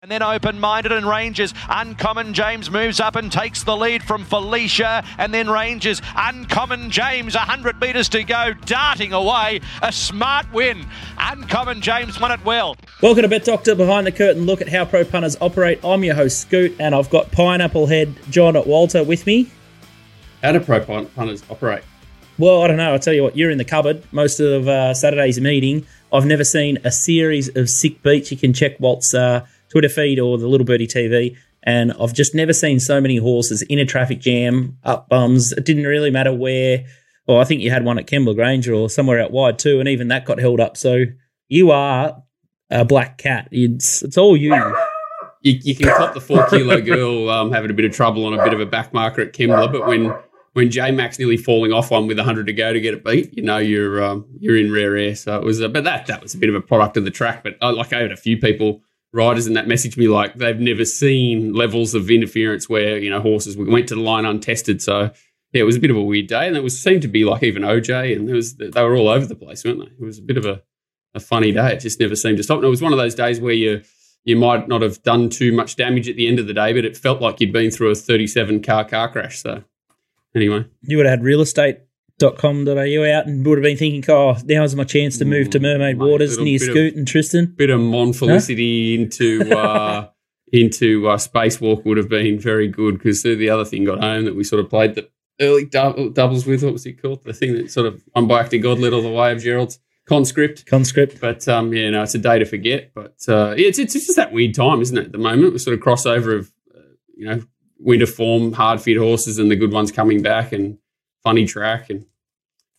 And then open minded and Rangers. Uncommon James moves up and takes the lead from Felicia. And then Rangers. Uncommon James, 100 metres to go, darting away. A smart win. Uncommon James won it well. Welcome to Bet Doctor Behind the Curtain. Look at how pro punters operate. I'm your host, Scoot, and I've got Pineapple Head John Walter with me. How do pro punters operate? Well, I don't know. I'll tell you what, you're in the cupboard most of uh, Saturday's meeting. I've never seen a series of sick beats. You can check Walt's. Uh, Twitter feed or the Little Birdie TV. And I've just never seen so many horses in a traffic jam, up bums. It didn't really matter where. Well, I think you had one at Kembla Grange or somewhere out wide too, and even that got held up. So you are a black cat. It's it's all you. You, you can cop the four kilo girl um, having a bit of trouble on a bit of a back marker at Kembla, but when when J Max nearly falling off one with hundred to go to get it beat, you know you're um, you're in rare air. So it was, a, but that that was a bit of a product of the track. But like I had a few people riders and that message me like they've never seen levels of interference where you know horses went to the line untested. So yeah, it was a bit of a weird day, and it was seemed to be like even OJ and there was they were all over the place, weren't they? It was a bit of a, a funny day. It just never seemed to stop. And it was one of those days where you you might not have done too much damage at the end of the day, but it felt like you'd been through a 37 car car crash. So anyway, you would have had real estate .com.au out and would have been thinking, oh, now's my chance to move to Mermaid Mate, Waters near Scoot of, and Tristan. Bit of Mon Felicity huh? into uh, into uh, Spacewalk would have been very good because the other thing got home that we sort of played the early doubles with. What was it called? The thing that sort of to God led all the way of Gerald's conscript. Conscript. But um, yeah, no, it's a day to forget. But uh, it's, it's just that weird time, isn't it? At the moment, we sort of crossover of uh, you know winter form, hard fit horses, and the good ones coming back and funny track. And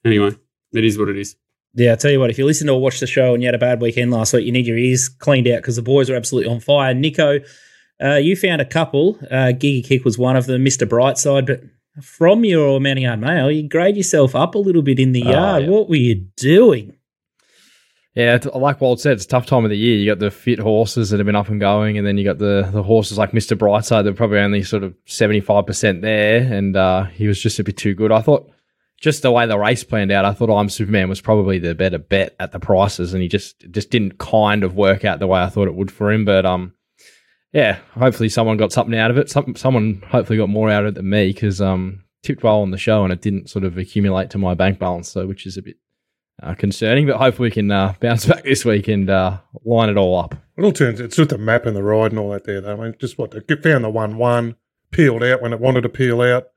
anyway, it is what it is. Yeah, I tell you what, if you listen or watch the show and you had a bad weekend last week, you need your ears cleaned out because the boys are absolutely on fire. Nico, uh, you found a couple. Uh, Giga Kick was one of them, Mr. Brightside, but from your Mounting Yard Mail, you grade yourself up a little bit in the oh, yard. Yeah. What were you doing? Yeah, like Walt said, it's a tough time of the year. You got the fit horses that have been up and going, and then you got the the horses like Mister Brightside that are probably only sort of seventy five percent there, and uh, he was just a bit too good. I thought just the way the race planned out, I thought I'm Superman was probably the better bet at the prices, and he just just didn't kind of work out the way I thought it would for him. But um, yeah, hopefully someone got something out of it. Some someone hopefully got more out of it than me because um tipped well on the show and it didn't sort of accumulate to my bank balance, so which is a bit uh, concerning, but hopefully we can uh, bounce back this week and uh, line it all up. It all turns. It's just the map and the ride and all that there. Though. I mean, just what they found the one one peeled out when it wanted to peel out.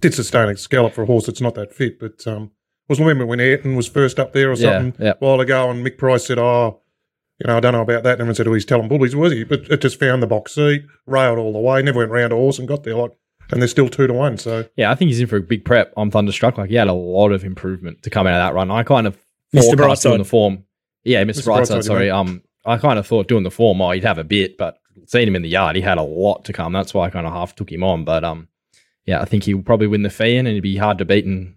did sustain a scallop for a horse that's not that fit, but um, was remember when Ayrton was first up there or something yeah, yeah. a while ago, and Mick Price said, "Oh, you know, I don't know about that." And everyone said, "Oh, he's telling bullies, was he?" But it just found the box seat, railed all the way, never went round a horse and got there like and they're still two to one. So yeah, I think he's in for a big prep. I'm thunderstruck. Like he had a lot of improvement to come out of that run. I kind of Mr. Brightside. the form. Yeah, Mr. Mr. Brightside, Brightside. Sorry. Um, I kind of thought doing the form, oh, he'd have a bit, but seeing him in the yard, he had a lot to come. That's why I kind of half took him on. But um, yeah, I think he'll probably win the fee and it'd be hard to beat in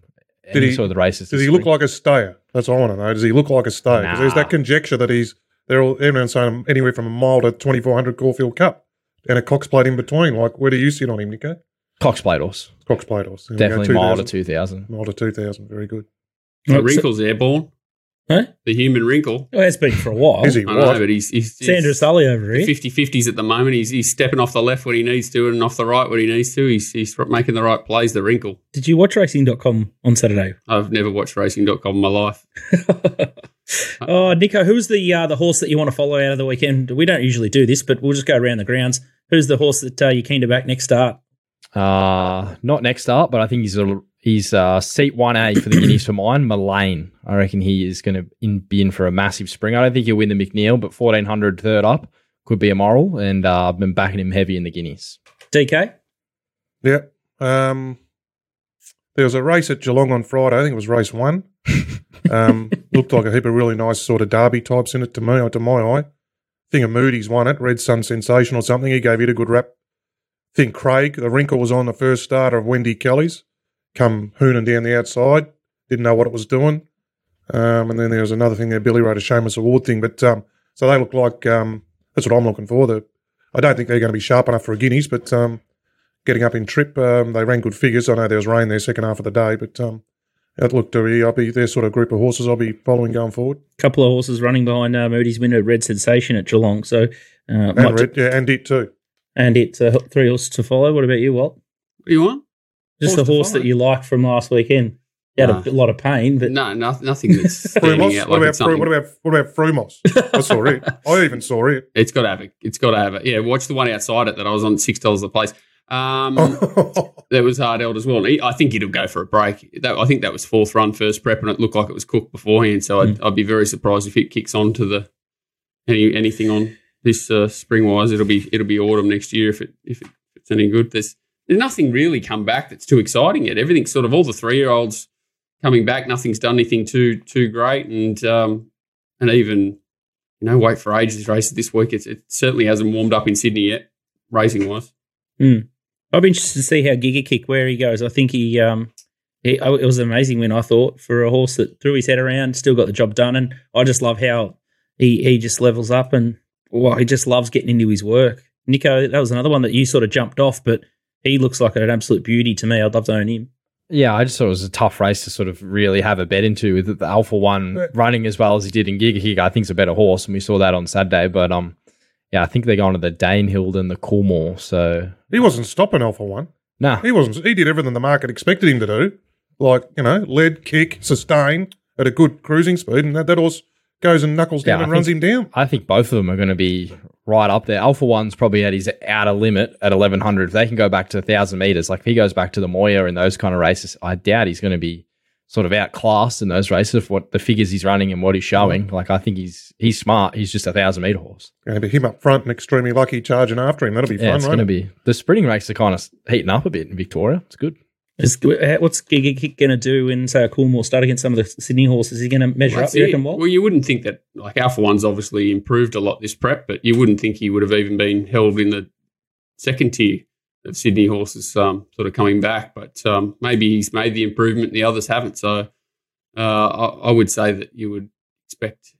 did any he, sort of the races. Does he look like a stayer? That's all I want to know. Does he look like a stayer? Nah. There's that conjecture that he's they're all everyone's saying anywhere from a mile to twenty four hundred Caulfield Cup and a Cox plate in between. Like, where do you sit on him, Nico? Cox plate horse. Cox plate horse. Definitely mile to two thousand. Mile to two thousand. Very good. The wrinkles airborne. Huh? The human wrinkle. Well, it's been for a while. Is he? I know, but he's, he's, he's Sandra Sully over here. 50 50s at the moment. He's, he's stepping off the left when he needs to and off the right when he needs to. He's, he's making the right plays, the wrinkle. Did you watch racing.com on Saturday? I've never watched racing.com in my life. oh, Nico, who's the uh, the horse that you want to follow out of the weekend? We don't usually do this, but we'll just go around the grounds. Who's the horse that uh, you're keen to back next start? Uh, not next up, but I think he's a He's uh, seat 1A for the Guineas for mine, Mullane. I reckon he is going to be in for a massive spring. I don't think he'll win the McNeil, but 1400 third up could be a moral, and uh, I've been backing him heavy in the Guineas. DK? Yeah. Um, there was a race at Geelong on Friday. I think it was race one. um, looked like a heap of really nice sort of derby types in it to me, to my eye. I think of Moody's won it. Red Sun Sensation or something. He gave it a good rap. I think Craig, the wrinkle was on the first starter of Wendy Kelly's come hooning down the outside. Didn't know what it was doing. Um, and then there was another thing there. Billy wrote a Shamus Award thing, but um, so they look like um, that's what I'm looking for. The, I don't think they're going to be sharp enough for a guineas, but um, getting up in trip, um, they ran good figures. I know there was rain there second half of the day, but um, outlook to be. I'll be their sort of group of horses. I'll be following going forward. A couple of horses running behind uh, Moody's winner, Red Sensation at Geelong. So, uh, And Red, yeah, and it too. And it's uh, three horses to follow. What about you, Walt? What do you want? Just Horse the to horse that you liked from last weekend. You had Nah. a lot of pain, but No, no, nothing that's standing Frumos. out What about it's something. what about what about Frumos? I saw it. I even saw it. It's got to have it. It's got to have it. Yeah, watch the one outside it that I was on six dollars a place. Um, that was hard held as well. He- I think it'll go for a break. That, I think that was fourth run first prep, and it looked like it was cooked beforehand. So I'd, I'd be very surprised if it kicks on to the any anything on this uh, spring wise. It'll be it'll be autumn next year if it if, it, if it's any good. There's there's nothing really come back that's too exciting yet. Everything's sort of all the three year olds coming back. Nothing's done anything too too great, and um, and even you know wait for ages races this week. It's, it certainly hasn't warmed up in Sydney yet, racing wise. I'll be interested to see how Giga Kick where he goes. I think he, um, he it was an amazing win. I thought for a horse that threw his head around, still got the job done, and I just love how he he just levels up and well, he just loves getting into his work. Nico, that was another one that you sort of jumped off, but he looks like an absolute beauty to me. I'd love to own him. Yeah, I just thought it was a tough race to sort of really have a bet into with the Alpha One Yeah. running as well as he did in Giga Giga. I think it's a better horse, and we saw that on Saturday. But um, yeah, I think they're going to the Danehill and the Coolmore. So he wasn't stopping Alpha One. nah, He wasn't. He did everything the market expected him to do, like you know, lead, kick, sustain at a good cruising speed, and that, that horse goes and knuckles down Yeah, and runs him down. I think both of them are going to be right up there. Alpha One's probably at his outer limit at 1100. If they can go back to 1,000 meters, like if he goes back to the Moir in those kind of races, I doubt he's going to be sort of outclassed in those races for what the figures he's running and what he's showing. Mm. Like I think he's he's smart. He's just a 1,000 meter horse. Going to be him up front and extremely lucky charging after him. That'll be Yeah, fun, it's right? going to be the sprinting races are kind of heating up a bit in Victoria. It's good. Is, what's Giga Kick going to do in say a Coolmore start against some of the Sydney horses? Is he going to measure That's up? You reckon, Walt? Well, you wouldn't think that like Alpha One's obviously improved a lot this prep, but you wouldn't think he would have even been held in the second tier of Sydney horses, um, sort of coming back. But um, maybe he's made the improvement and the others haven't. So uh, I, I would say that you would expect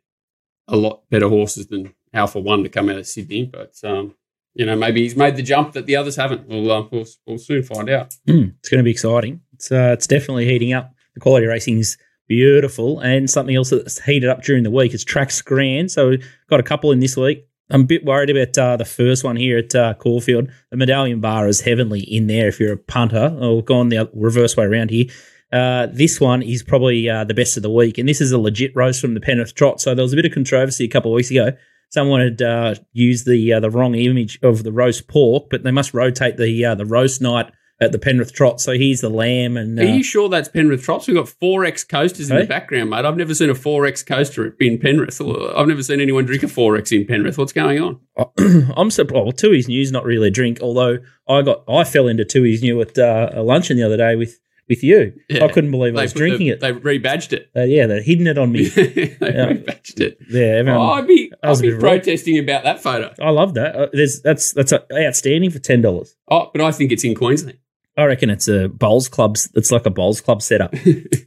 a lot better horses than Alpha One to come out of Sydney. But um, you know, maybe he's made the jump that the others haven't. We'll uh, we'll, we'll soon find out. Mm, it's going to be exciting. It's uh, it's definitely heating up. The quality racing's beautiful, and something else that's heated up during the week is Tracks Grand. So we've got a couple in this week. I'm a bit worried about uh, the first one here at uh, Caulfield. The medallion bar is heavily in there if you're a punter, or gone the reverse way around here. Uh, this one is probably uh, the best of the week, and this is a legit roast from the Penrith Trot. So there was a bit of controversy a couple of weeks ago. Someone had uh, used the uh, the wrong image of the roast pork, but they must rotate the uh, the roast night at the Penrith Trot. So here's the lamb and Are uh, you sure that's Penrith Trots? We've got four X coasters in Hey? the background, mate. I've never seen a four X coaster in Penrith. I've never seen anyone drink a four X in Penrith. What's going on? I'm surprised. Well, Tooheys New's not really a drink, although I got I fell into Tooheys New at uh, a luncheon the other day with with you. Yeah. I couldn't believe I was drinking the- it. They rebadged it. Uh, yeah, they're hidden it on me. they Yeah. rebadged it. yeah, everyone, Oh, I'd be, I'd be protesting about that photo. I love that. Uh, there's that's that's uh outstanding for ten dollars. Oh, but I think it's in Queensland. I reckon it's a bowls clubs. It's like a bowls club setup.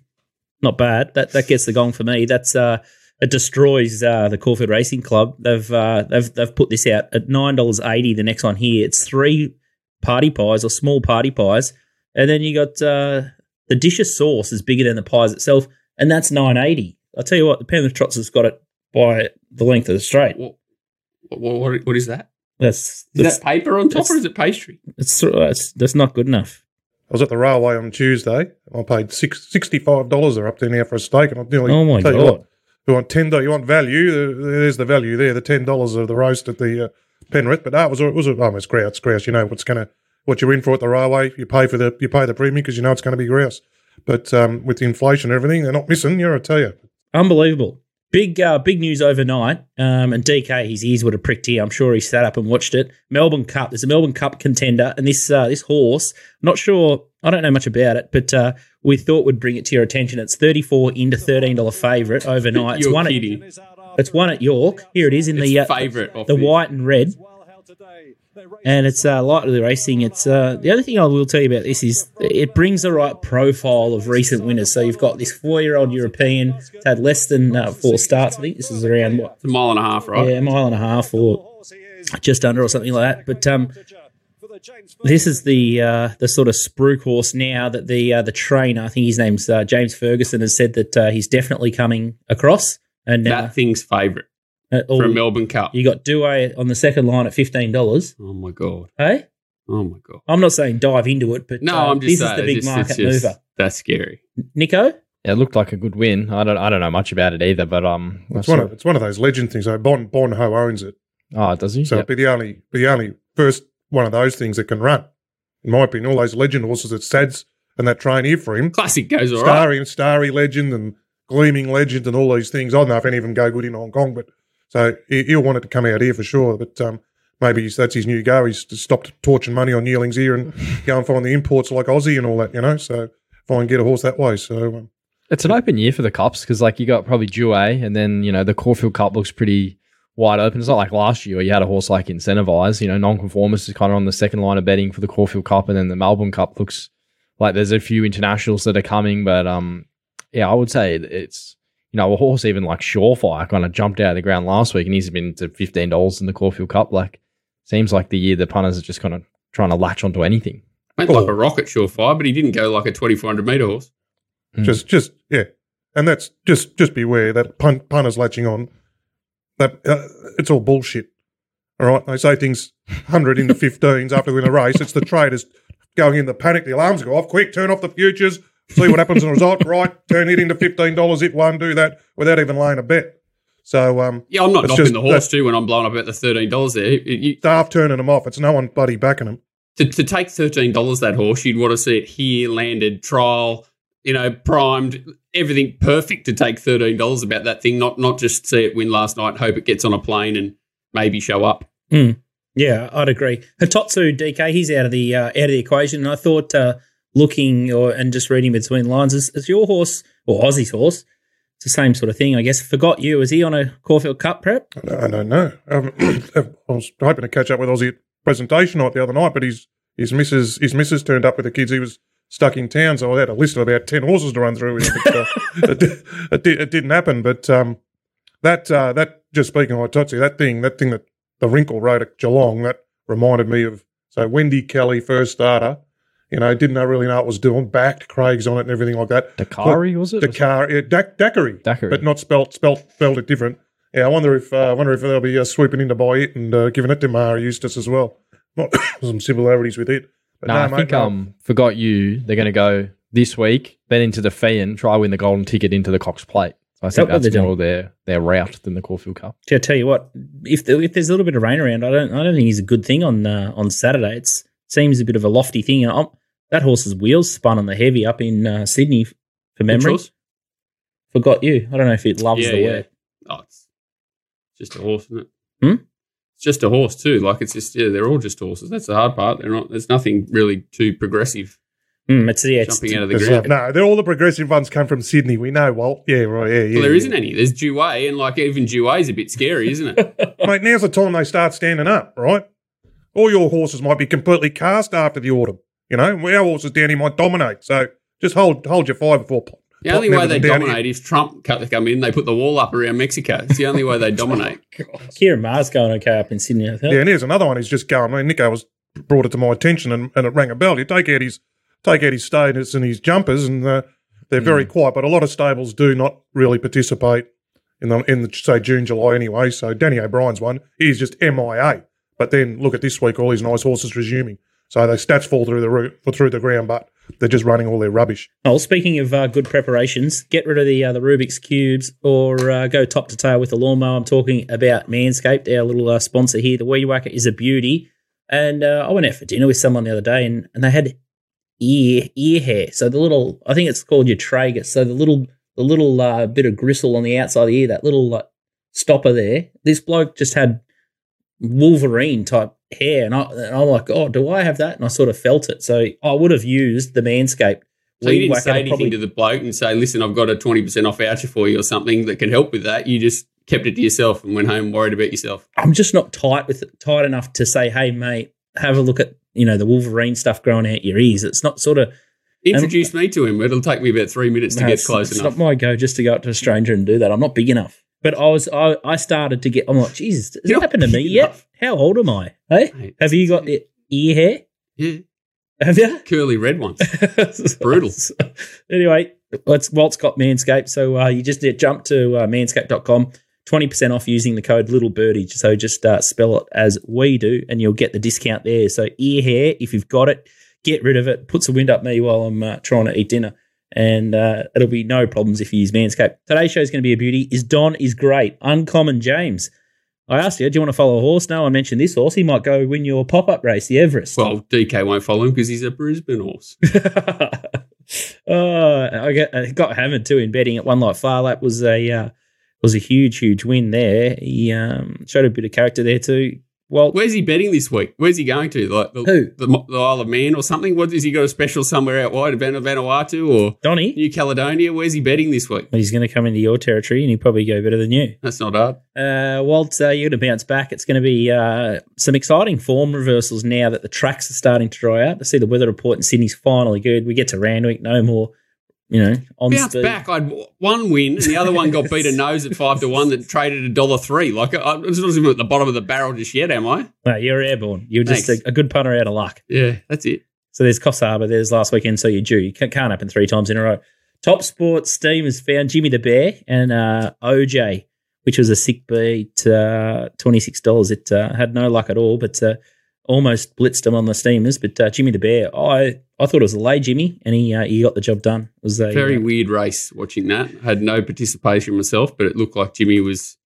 not bad. That that gets the gong for me. That's uh, it destroys uh, the Caulfield Racing Club. They've uh, they've they've put this out at nine dollars eighty. The next one here, it's three party pies or small party pies, and then you got uh, the dish of sauce is bigger than the pies itself, and that's nine eighty. I'll tell you what, the Penrith Trots has got it by the length of the straight. What, what, what, what is that? That's Is that's that paper on top or is it pastry? it's, that's that's not good enough. I was at the railway on Tuesday. I paid six, $65 they're up there now for a steak. And I nearly Oh my tell you god! what, you want ten dollars? You want value? Uh, There's the value there. The ten dollars of the roast at the uh, Penrith. But no, it was it was oh, it's grouse. Grouse. You know what's gonna what you're in for at the railway. You pay for the you pay the premium because you know it's going to be grouse. But um, with the inflation and everything, they're not missing. Yeah, I tell you. Unbelievable. Big uh, big news overnight. Um, and DK, his ears would have pricked here. I'm sure he sat up and watched it. Melbourne Cup. There's a Melbourne Cup contender, and this uh, this horse. Not sure. I don't know much about it, but uh, we thought would bring it to your attention. It's 34 into 13 dollar favourite overnight. It's one. At, it's one at York. Here it is in the It's uh, favourite off the this. white and red. And it's uh, lightly racing. It's uh, the other thing I will tell you about this is it brings the right profile of recent winners. So you've got this four-year-old European it's had less than uh, four starts. I think this is around what It's a mile and a half, right? yeah, a mile and a half or just under or something like that. But um, this is the uh, the sort of spruik horse now that the uh, the trainer, I think his name's uh, James Ferguson, has said that uh, he's definitely coming across. And uh, That thing's favourite for a Melbourne Cup. you got Douay on the second line at fifteen dollars. Oh my god. Hey, Oh my god. I'm not saying dive into it, but No, uh, I'm just this saying is the big it's just- market just- mover. That's scary. Nico, Yeah, it looked like a good win. I don't I don't know much about it either, but um, It's one of it's one of those legend things. though. Bon Bon Ho owns it, oh, does he? so Yep. it'd be the only be the only first one of those things that can run. In my opinion, all those legend horses that Sads and that train here for him, Classic goes all right. Starry and Starry Legend and Gleaming Legend and all these things. I don't know if any of them go good in Hong Kong, but so he, he'll want it to come out here for sure. But um, maybe that's his new go. He's to stopped torching money on yearlings here and go and find the imports like Aussie and all that, you know. So if I can get a horse that way, so um, It's an open year for the cups because, like, you got probably Douay, and then you know the Caulfield Cup looks pretty wide open. It's not like last year where you had a horse like Incentivise. You know, non-conformist is kind of on the second line of betting for the Caulfield Cup, and then the Melbourne Cup looks like there's a few internationals that are coming. But um, yeah, I would say it's you know a horse even like Surefire kind of jumped out of the ground last week, and he's been to fifteen dollars in the Caulfield Cup. Like, seems like the year the punters are just kind of trying to latch onto anything. Went like a rocket surefire, but he didn't go like a 2400 metre horse. Mm. just just yeah, and that's just just beware that pun, punters latching on. That uh, it's all bullshit. All right, they say things hundred into fifteens after we win a race. It's the traders going in the panic. The alarms go off. Quick, turn off the futures. See what happens in the result. Right, turn it into fifteen dollars. It one do that without even laying a bet. So um, Yeah, I'm not knocking just the horse too when I'm blowing up at the $13 there. You- you- staff turning them off. It's no one bloody backing them. to, to take $13 that horse, you'd want to see it here, landed, trial, you know, primed, everything perfect to take $13 about that thing, not not just see it win last night, hope it gets on a plane and maybe show up. Yeah, I'd agree. Hitotsu DK, he's out of the uh, out of the equation. And I thought, uh, looking or and just reading between lines, is, is your horse or Aussie's horse? It's the same sort of thing, I guess. Forgot you. Is he on a Caulfield Cup prep? I don't- I don't know. Um, I was hoping to catch up with Aussie at presentation night the other night, but his his missus his missus turned up with the kids. He was stuck in town, so I had a list of about ten horses to run through. With but, uh, it, it, it didn't happen. But um, that uh, that just speaking of Totsi, that thing that thing that the wrinkle rode at Geelong that reminded me of so Wendy Kelly first starter. You know, didn't know really know what was doing. Backed Craig's on it and everything like that. Dakari was it? Dakari, yeah, Dak, Daiquiri, Daiquiri. but not spelt spelt spelled it different. Yeah, I wonder if uh, I wonder if they'll be uh, swooping in to buy it and uh, giving it to Maher Eustace as well. Not some similarities with it. But No, no, I mate, think no. um forgot you. They're going to go this week, then into the fee and try win the golden ticket into the Cox Plate. So I think that that's they're more their their route than the Caulfield Cup. Yeah, I tell you what, if the, if there's a little bit of rain around, I don't I don't think he's a good thing on uh, on Saturday. It seems a bit of a lofty thing. I'm, that horse's wheels spun on the heavy up in uh, Sydney for Which memory. Forgot you. I don't know if it loves Yeah, the yeah. word. Oh, it's just a horse, isn't it? Hmm? It's just a horse too. Like it's just yeah, they're all just horses. That's the hard part. They're not. There's nothing really too progressive Mm, it's yeah, it's, jumping out of the ground. no, they're all the progressive ones come from Sydney. We know, Walt. Yeah, right. Yeah, yeah. well, there yeah. isn't any. There's Douay, and like even Douay's a bit scary, isn't it? Mate, now's the time they start standing up, right? All your horses might be completely cast after the autumn. You know, our horses down here might dominate. So just hold hold your fire before. pop- The only way they everything down here. dominate is Trump cut- come in. They put the wall up around Mexico. It's the only way they dominate. Ciaron Maher's going okay up in Sydney. I think. Yeah, and here's another one. He's just going. I mean, Nico was brought it to my attention, and, and it rang a bell. You take out his take out his status and his jumpers, and uh, they're very quiet. But a lot of stables do not really participate in the in the say June July anyway. So Danny O'Brien's one, he's just MIA. But then look at this week, all these nice horses resuming. So their stats fall through the roof, through the ground, but they're just running all their rubbish. Oh, speaking of uh, good preparations, get rid of the uh, the Rubik's cubes or uh, go top to tail with the lawnmower. I'm talking about Manscaped, our little uh, sponsor here. The Whacker is a beauty, and uh, I went out for dinner with someone the other day, and, and they had ear ear hair. So the little, I think it's called your tragus. So the little the little uh, bit of gristle on the outside of the ear, that little uh, stopper there. This bloke just had Wolverine type hair, and, I, and I'm like, oh, do I have that? And I sort of felt it. So I would have used the Manscaped. So you didn't say anything probably- to the bloke and say, "Listen, I've got a twenty percent off voucher for you or something that can help with that." You just kept it to yourself and went home worried about yourself. I'm just not tight with it, tight enough to say, hey, mate, have a look at you know the Wolverine stuff growing out your ears. It's not sort of Introduce me to him. It'll take me about three minutes to no, get it's, close it's enough. not my go just to go up to a stranger and do that. I'm not big enough. But I was I, I started to get. I'm like, Jesus, has it happened to me yet? How old am I? Hey, Mate, have you got the ear hair? Yeah, Have you? curly red ones. Brutal. anyway, let's Walt's got Manscaped, so uh, you just need to jump to uh, manscaped.com. 20% off using the code little birdie. So just uh, spell it as we do, and you'll get the discount there. So ear hair, if you've got it, get rid of it. Puts the wind up me while I'm uh, trying to eat dinner. And uh, it'll be no problems if you use Manscaped. Today's show is going to be a beauty. Is Don is great. Uncommon James. I asked you, do you want to follow a horse? No one mentioned this horse. He might go win your pop up race, the Everest. Well, DK won't follow him because he's a Brisbane horse. oh, I got, I got hammered too in betting at one like Phar Lap was a uh, was a huge huge win there. He um, showed a bit of character there too. Well, Where's he betting this week? Where's he going to? Like the, Who? The, the Isle of Man or something? What has he got a special somewhere out wide, Van- Vanuatu or Donny, New Caledonia? Where's he betting this week? he's going to come into your territory and he'll probably go better than you. That's not hard. Uh, Walt, uh, you're going to bounce back. It's going to be uh, some exciting form reversals now that the tracks are starting to dry out. I see the weather report in Sydney's finally good. We get to Randwick, no more, you know, on Bounce speed. back. I'd one win, and the other one got beat a nose at five to one that traded a dollar three. Like I, it's not even at the bottom of the barrel just yet, am I? No, you're airborne. You're just a, a good punter out of luck. Yeah, that's it. So there's Coffs Harbour, there's last weekend, so you're due. You can't, can't happen three times in a row. Top Sports Steam has found Jimmy the Bear and uh, OJ, which was a sick beat, uh, $26. It uh, had no luck at all, but uh, almost blitzed him on the Steamers. But uh, Jimmy the Bear, I, I thought it was a lay Jimmy, and he uh, he got the job done. It was a Very uh, weird race watching that. Had no participation myself, but it looked like Jimmy was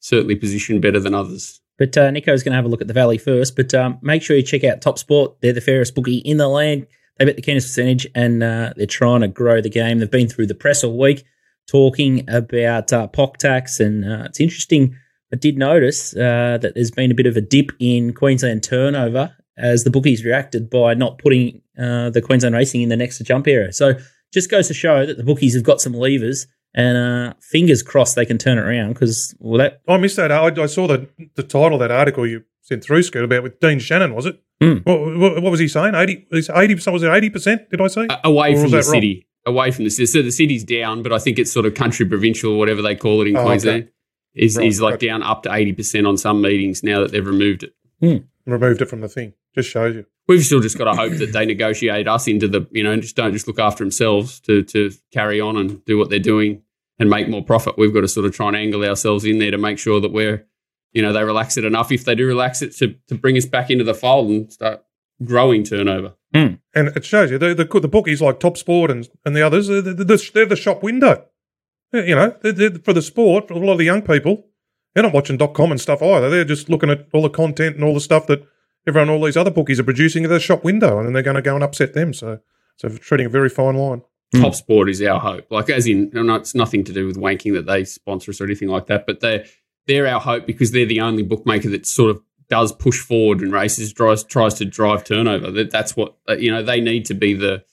certainly positioned better than others. But uh, Nico's going to have a look at the Valley first. But um, make sure you check out Top Sport. They're the fairest bookie in the land. They bet the keenest percentage, and uh, they're trying to grow the game. They've been through the press all week talking about uh, POC tax, and uh, it's interesting. I did notice uh, that there's been a bit of a dip in Queensland turnover as the bookies reacted by not putting uh, the Queensland racing in the next to jump area. So just goes to show that the bookies have got some levers, and uh, fingers crossed they can turn it around because well, that I missed that. I, I saw the the title of that article you sent through, Scoot, about with Dean Shannon, was it? Hmm. What, what, what was he saying? 80, eighty percent was it eighty percent, did I say? A- away Or from the that wrong? city. Away from the city. So the city's down, but I think it's sort of country provincial, whatever they call it in Oh, okay. Queensland. Is Right, is like gotcha. down up to eighty percent on some meetings now that they've removed it. Hmm. Removed it from the thing. Just shows you. We've still just got to hope that they negotiate us into the you know just don't just look after themselves to to carry on and do what they're doing and make more profit. We've got to sort of try and angle ourselves in there to make sure that we're you know they relax it enough if they do relax it to to bring us back into the fold and start growing turnover. Hmm. And it shows you the the, the bookies like Top Sport and, and the others. They're, they're, they're the shop window. You know, they're, they're for the sport. For a lot of the young people, they're not watching dot .com and stuff either. They're just looking at all the content and all the stuff that everyone, all these other bookies are producing at the shop window, and then they're going to go and upset them. So, so treading a very fine line. Top Sport is our hope. Like as in, it's nothing to do with wanking that they sponsor us or anything like that, but they're, they're our hope because they're the only bookmaker that sort of does push forward in races, tries tries to drive turnover. That that's what uh, you know. They need to be the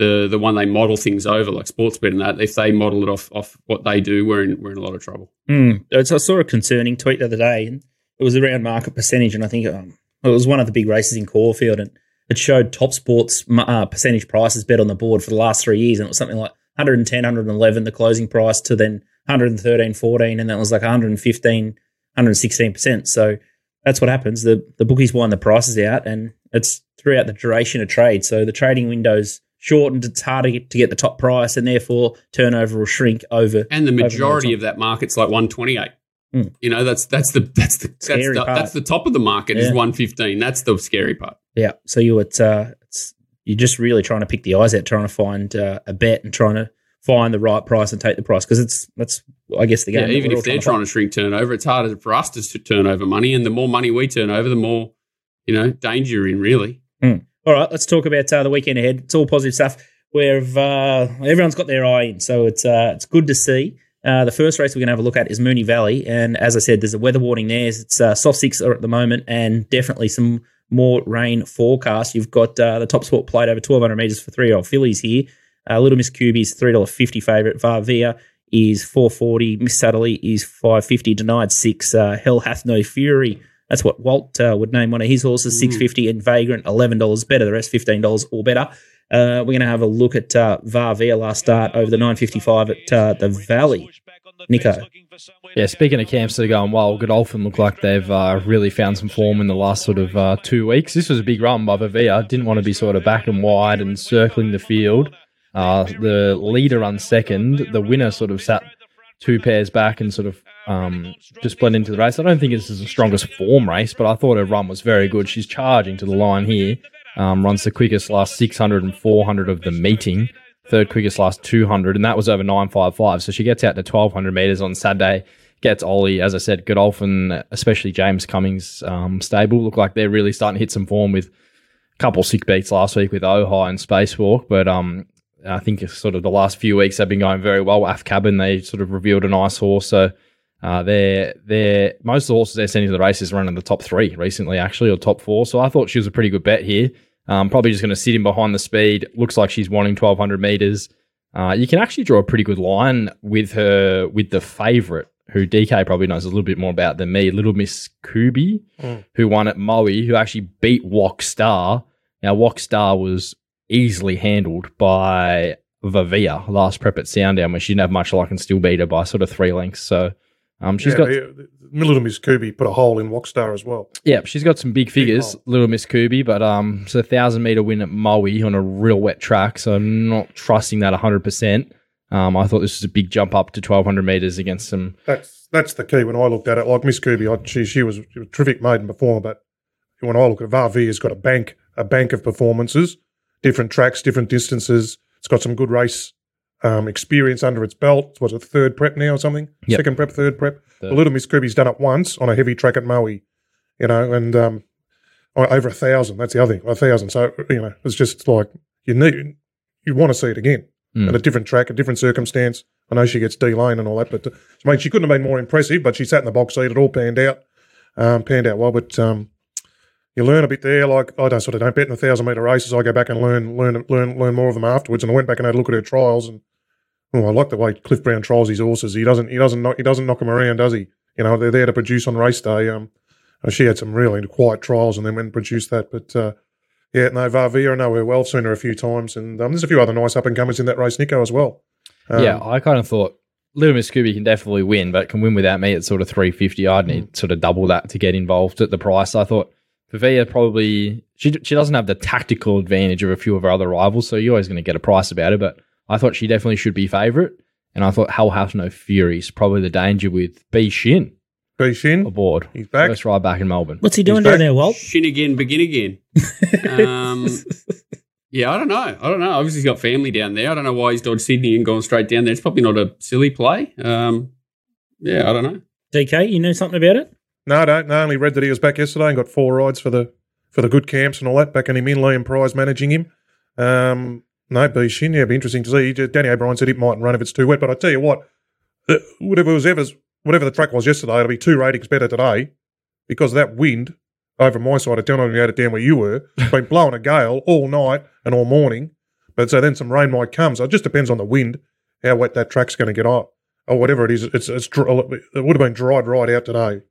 the the one they model things over, like Sportsbet and that. If they model it off off what they do, we're in we're in a lot of trouble. Mm. I saw a concerning tweet the other day, and it was around market percentage, and I think um, it was one of the big races in Caulfield, and it showed Top Sports uh, percentage prices bet on the board for the last three years, and it was something like 110, 111, the closing price, to then 113, 14, and that was like 115, 116 percent. So that's what happens. The the bookies wind the prices out, and it's throughout the duration of trade. So the trading windows shortened. It's harder to get, the top price, and therefore turnover will shrink over. And the majority of that market's like one twenty eight. Mm. You know, that's that's the that's the that's Scary the, part. that's the top of the market is one fifteen. That's the scary part. Yeah. So you it's uh it's you're just really trying to pick the eyes out, trying to find uh, a bet and trying to find the right price and take the price because it's that's I guess the game. Yeah, even if they're to trying to shrink turnover, it's harder for us to turn over money, and the more money we turn over, the more you know danger you're in. Really, find. All right, let's talk about uh, the weekend ahead. It's all positive stuff. Where uh, everyone's got their eye in, so it's uh, it's good to see. Uh, the first race we're going to have a look at is Moonee Valley, and as I said, there's a weather warning there. It's uh, soft six at the moment, and definitely some more rain forecast. You've got uh, the top sport plate over 1200 meters for three year old fillies here. Little Miss Cuby's three dollar fifty favourite. Varvia is four forty. Miss Satterley is five fifty. Denied six. Hell hath no fury. That's what Walt uh, would name one of his horses. Six fifty and Vagrant eleven dollars better. The rest fifteen dollars or better. Uh, we're going to have a look at uh, Varvia last start over the nine fifty five at uh, the Valley. Nico. Yeah, speaking of camps that are going well, Godolphin look like they've uh, really found some form in the last sort of uh, two weeks. This was a big run by Vavia. Didn't want to be sort of back and wide and circling the field. Uh, the leader runs second. The winner sort of sat two pairs back and sort of um, just blend into the race. I don't think this is the strongest form race, but I thought her run was very good. She's charging to the line here. Um, runs the quickest last 600 and 400 of the meeting. Third quickest last 200, and that was over 955. So she gets out to 1200 meters on Saturday. Gets Ollie, as I said, Godolphin, especially James Cummings um, stable, look like they're really starting to hit some form with a couple sick beats last week with Ohio and Spacewalk. But um, I think sort of the last few weeks have been going very well. Af Cabin, they sort of revealed a nice horse. So uh, they're, they're, most of the horses they're sending to the races run in the top three recently, actually, or top four. So I thought she was a pretty good bet here. Um, probably just going to sit in behind the speed. Looks like she's wanting 1200 meters. Uh, you can actually draw a pretty good line with her, with the favourite, who DK probably knows a little bit more about than me, Little Miss Kubi, Mm. who won at Moe, who actually beat Wok Star. Now, Wok Star was easily handled by Vavia last prep at Sandown, where she didn't have much luck and still beat her by sort of three lengths. So um, she's yeah, got the Little Miss Kubi put a hole in Walkstar as well. yeah, she's got some big figures, hole. little Miss Kubi, but um, it's a thousand meter win at Moe on a real wet track, so I'm not trusting that hundred percent. Um, I thought this was a big jump up to twelve hundred meters against some. That's that's the key when I looked at it. Like Miss Kubi, I, she she was, she was a terrific maiden performer, but when I look at it, Varvia's got a bank a bank of performances, different tracks, different distances. It's got some good race um, experience under its belt. Was it third prep now or something? Yep. Second prep, third prep. Third. The little Miss Kubi's done it once on a heavy track at Moe, you know, and um, over a thousand. That's the other thing, a thousand. So you know, it's just like you need you want to see it again Mm. at a different track, a different circumstance. I know she gets D lane and all that, but I mean, she couldn't have been more impressive. But she sat in the box seat; it all panned out, um, panned out well. But um, you learn a bit there. Like I don't sort of don't bet in the thousand meter races. I go back and learn, learn, learn, learn more of them afterwards. And I went back and had a look at her trials, and oh, I like the way Cliff Brown trials his horses. He doesn't, he doesn't, knock, he doesn't knock them around, does he? You know, they're there to produce on race day. Um, she had some really quiet trials and then went and produced that. But uh, yeah, no, Varvia, I know her well. Seen her a few times, and um, there's a few other nice up and comers in that race, Nico as well. Um, yeah, I kind of thought Little Miss Scooby can definitely win, but can win without me at sort of three fifty. I'd need sort of double that to get involved at the price. I thought Pavia probably she she doesn't have the tactical advantage of a few of her other rivals, so you're always going to get a price about her. But I thought she definitely should be favourite, and I thought Hell House No Fury is probably the danger with B Shin B Shin, aboard. he's back. First ride back in Melbourne. What's he doing down there, Walt? Shin again, begin again. Um, yeah, I don't know. I don't know. Obviously, he's got family down there. I don't know why he's dodged Sydney and gone straight down there. It's probably not a silly play. Um, yeah, I don't know. DK, you know something about it? No, I don't. I only read that he was back yesterday and got four rides for the for the good camps and all that. Backing him in, Liam Prize managing him. Um, no, B Shin, yeah, it'd be interesting to see. Danny O'Brien said it mightn't run if it's too wet, but I tell you what, uh, whatever was ever whatever the track was yesterday, it'll be two ratings better today because of that wind over my side of town. I don't know if you it down where you were. Been blowing a gale all night and all morning, but so then some rain might come. So it just depends on the wind how wet that track's going to get up or whatever it is. It's it's it would have been dried right out today.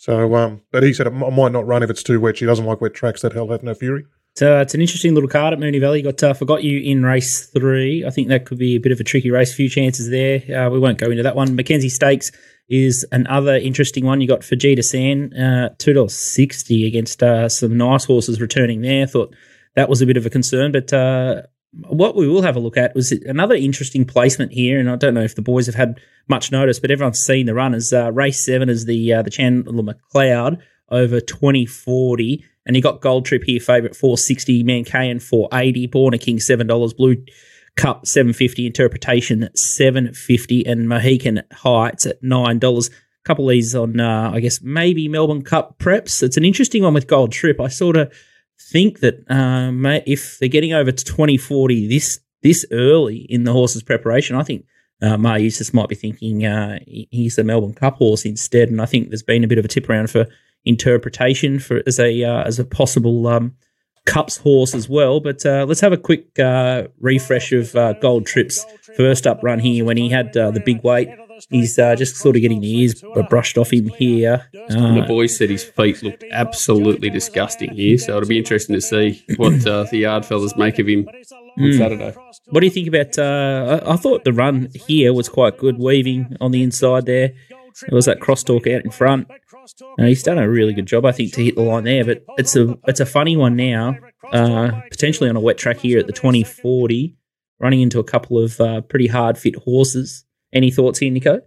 So, um, but he said it might not run if it's too wet. She doesn't like wet tracks. That hell have no fury. So it's an interesting little card at Moonee Valley. Got uh, forgot you in race three. I think that could be a bit of a tricky race. Few chances there. Uh, we won't go into that one. McKenzie Stakes is another interesting one. You got Fujisan, uh, two dollars sixty against uh, some nice horses returning there. Thought that was a bit of a concern, but uh, what we will have a look at was another interesting placement here. And I don't know if the boys have had much notice, but everyone's seen the runners. Uh, race seven is the uh, the Chandler McLeod over twenty forty. And you got Gold Trip here, favourite 460, Mankayan 480, Born a King $7, Blue Cup 750, Interpretation 750, and Mohican Heights at $9. A couple of these on, uh, I guess, maybe Melbourne Cup preps. It's an interesting one with Gold Trip. I sort of think that uh, if they're getting over to 2040 this this early in the horse's preparation, I think uh, Eustace might be thinking uh, he's the Melbourne Cup horse instead. And I think there's been a bit of a tip around for interpretation for as a uh, as a possible um, cups horse as well. But uh, let's have a quick uh, refresh of uh, Gold Trip's first up run here when he had uh, the big weight He's uh, just sort of getting the ears brushed off him here. the boy said his feet looked absolutely disgusting here, so it'll be interesting to see what uh, the yard fellas make of him on Mm. Saturday. what do you think about? Uh, I, I thought the run here was quite good, weaving on the inside there. There was that crosstalk out in front. Uh, he's done a really good job, I think, to hit the line there. But it's a it's a funny one now. Uh, potentially on a wet track here at the twenty forty, running into a couple of uh, pretty hard fit horses. Any thoughts here, Nico?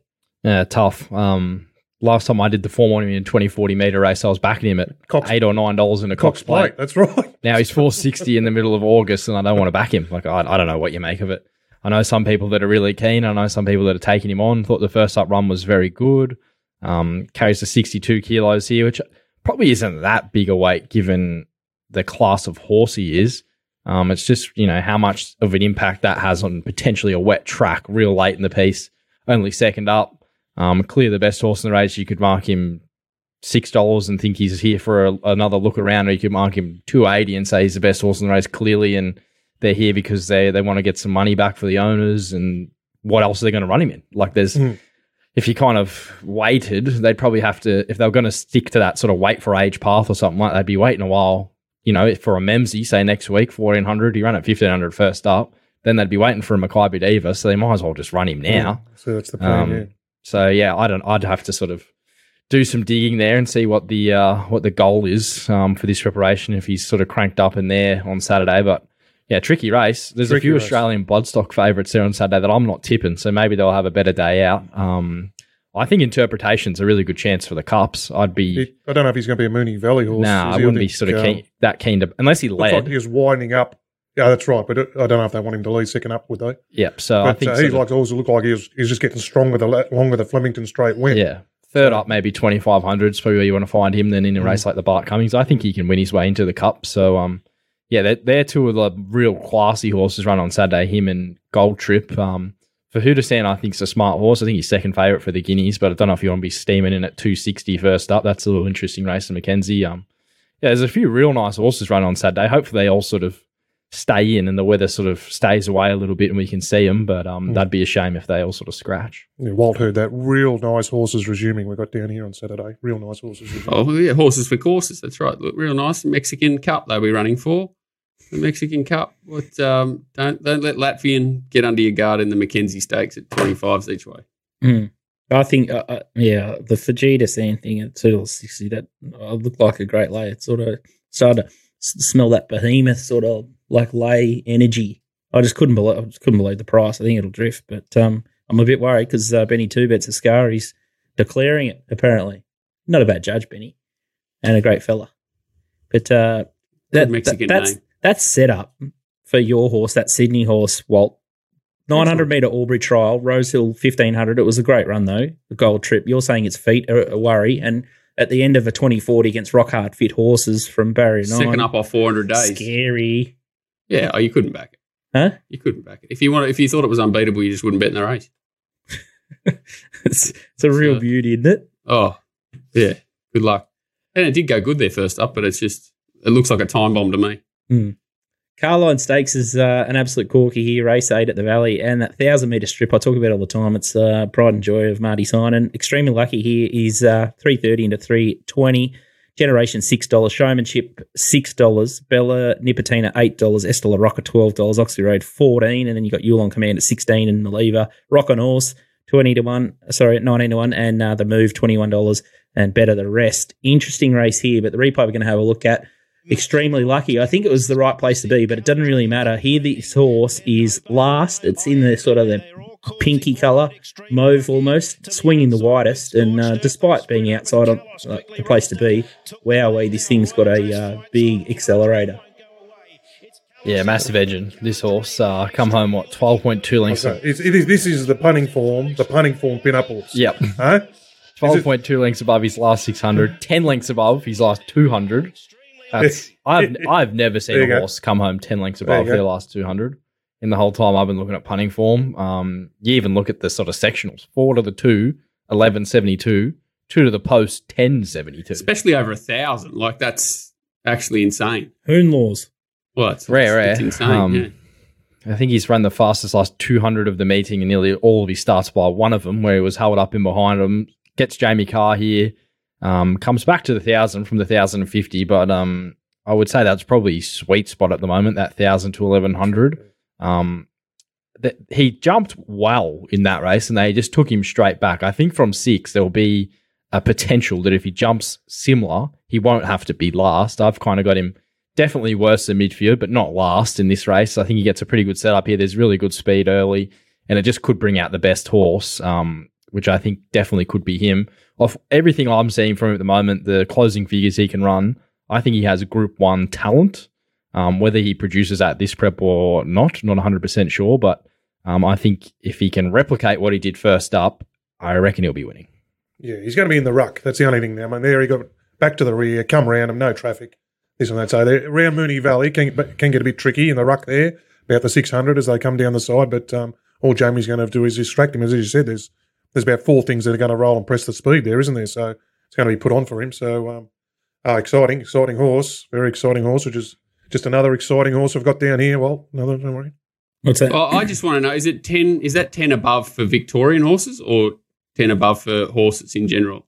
Yeah, tough. Um, last time I did the four morning in 2040 meter race, I was backing him at Cox- eight or nine dollars in a Cox Cox plate. plate. That's right. Now he's 460 in the middle of August, and I don't want to back him. Like I, I don't know what you make of it. I know some people that are really keen. I know some people that are taking him on. Thought the first up run was very good. Um, carries the 62 kilos here, which probably isn't that big a weight given the class of horse he is. Um, it's just you know how much of an impact that has on potentially a wet track real late in the piece. Only second up. Um, clear the best horse in the race. You could mark him six dollars and think he's here for a, another look around, or you could mark him two eighty and say he's the best horse in the race clearly, and they're here because they they want to get some money back for the owners, and what else are they going to run him in? Like there's. Mm. If you kind of waited, they'd probably have to. If they were going to stick to that sort of wait for age path or something like, they'd be waiting a while. You know, for a Memsie, say next week, fourteen hundred, he ran at fifteen hundred first up. Then they'd be waiting for a Makybe Diva, so they might as well just run him now. So that's the plan. Um, yeah. So yeah, I don't. I'd have to sort of do some digging there and see what the uh, what the goal is um, for this preparation if he's sort of cranked up in there on Saturday. But yeah, tricky race. There's Tricky a few race. Australian bloodstock favourites there on Saturday that I'm not tipping, so maybe they'll have a better day out. Um, I think interpretation's a really good chance for the cups. I'd be He- I don't know if he's going to be a Moonee Valley horse. nah, I wouldn't be sort of um, keen, that keen to unless he led. like he was winding up. Yeah, that's right. But I don't know if they want him to lead second up, would they? yep. So I think uh, sort he likes also look like he's he's just getting stronger the longer the Flemington straight went. Yeah. Third up, maybe 2,500 is probably where you want to find him. Then in a race like the Bart Cummings, I think he can win his way into the cup. So, um, yeah, they're, they're two of the real classy horses run on Saturday, him and Gold Trip. Um, for Fujisan, I think it's a smart horse. I think he's second favourite for the Guineas, but I don't know if you want to be steaming in at 260 first up. That's a little interesting race in McKenzie. Um, yeah, there's a few real nice horses running on Saturday. Hopefully, they all sort of stay in and the weather sort of stays away a little bit and we can see them. But um, that'd be a shame if they all sort of scratch. Yeah, Walt heard that. Real nice horses resuming. We got down here on Saturday. Real nice horses resuming. Oh yeah, horses for courses. That's right. Look real nice. Mexican Cup they'll be running for the Mexican Cup. What um, don't don't let Latvian get under your guard in the McKenzie Stakes at twenty fives each way. Mm. I think, uh, uh, yeah, the Fajita Sand thing at two dollars sixty that uh, looked like a great lay. It sort of started to smell that behemoth sort of like lay energy. I just couldn't believe, I just couldn't believe the price. I think it'll drift, but um, I'm a bit worried because uh, Benny Two Bets Ascar, he's declaring it apparently. Not a bad judge, Benny, and a great fella. But uh, that, Mexican that- that's name. That's set up for your horse, that Sydney horse, Walt. 900 metre Albury trial, Rosehill 1500. It was a great run, though. The gold trip. You're saying its feet are a worry. And at the end of a 2040 against rock hard fit horses from Barrier 9. Second up off four hundred days. Scary. Yeah, oh, you couldn't back it. Huh? You couldn't back it. If you want, if you thought it was unbeatable, you just wouldn't bet in the race. it's, it's a real So- beauty, isn't it? Oh, yeah. Good luck. And it did go good there first up, but it's just it looks like a time bomb to me. Carlyon Stakes is uh, an absolute corky here, race eight at the Valley, and that thousand metre strip I talk about all the time. It's uh, pride and joy of Marty Sinan. Extremely lucky here is uh, three thirty into three twenty. Generation six dollars, showmanship six dollars, Bella Nipotina eight dollars, Estella Rocker twelve dollars, Oxley Road fourteen, and then you got Yulon Command at sixteen, and Maliva Rock on Horse twenty to one, sorry nineteen to one, and uh, the Move twenty one dollars, and better the rest. Interesting race here, but the replay we're going to have a look at extremely lucky. I think it was the right place to be, but it doesn't really matter. Here, this horse is last. It's in the sort of the pinky colour, mauve almost, swinging the widest. And uh, despite being outside on like, the place to be, wowee, this thing's got a uh, big accelerator. Yeah, massive engine. This horse uh, come home what twelve point two lengths. So it's, it is, this is the punning form, the punning form pin-up horse. Yep, Huh? twelve point two lengths above his last six hundred. Ten lengths above his last two hundred. That's I've I've never seen a you go. horse come home ten lengths above you go. their last two hundred. In the whole time I've been looking at punting form, um, you even look at the sort of sectionals: four to the two, eleven seventy two, two to the post, ten seventy two. Especially over a thousand. Like that's actually insane. Hoon laws. Well, it's Rare, it's rare. insane. Um, yeah. I think he's run the fastest last 200 of the meeting and nearly all of his starts by one of them, where he was held up in behind him. Gets Jamie Kah here, um, comes back to the thousand from the thousand and fifty, but um, I would say that's probably sweet spot at the moment, that thousand to eleven hundred. Um, that he jumped well in that race, and they just took him straight back. I think from six there will be a potential that if he jumps similar, he won't have to be last. I've kind of got him definitely worse than midfield, but not last in this race. I think he gets a pretty good setup here. There's really good speed early, and it just could bring out the best horse. Um, which I think definitely could be him. Off everything I'm seeing from him at the moment, the closing figures he can run, I think he has a Group One talent. Um, whether he produces at this prep or not, not 100% sure, but um, I think if he can replicate what he did first up, I reckon he'll be winning. Yeah, he's going to be in the ruck. That's the only thing now. I mean, there he got back to the rear, come round him, no traffic, this and that. So there, around Moonee Valley can, can get a bit tricky in the ruck there, about the 600 as they come down the side. But um, all Jamie's going to do is distract him. As you said, there's there's about four things that are going to roll and press the speed there, isn't there? So it's going to be put on for him. So um, oh, exciting, exciting horse, very exciting horse, which is just another exciting horse we've got down here. Well, another, don't worry. What's that? Well, I just want to know: is it ten? Is that ten above for Victorian horses or ten above for horses in general?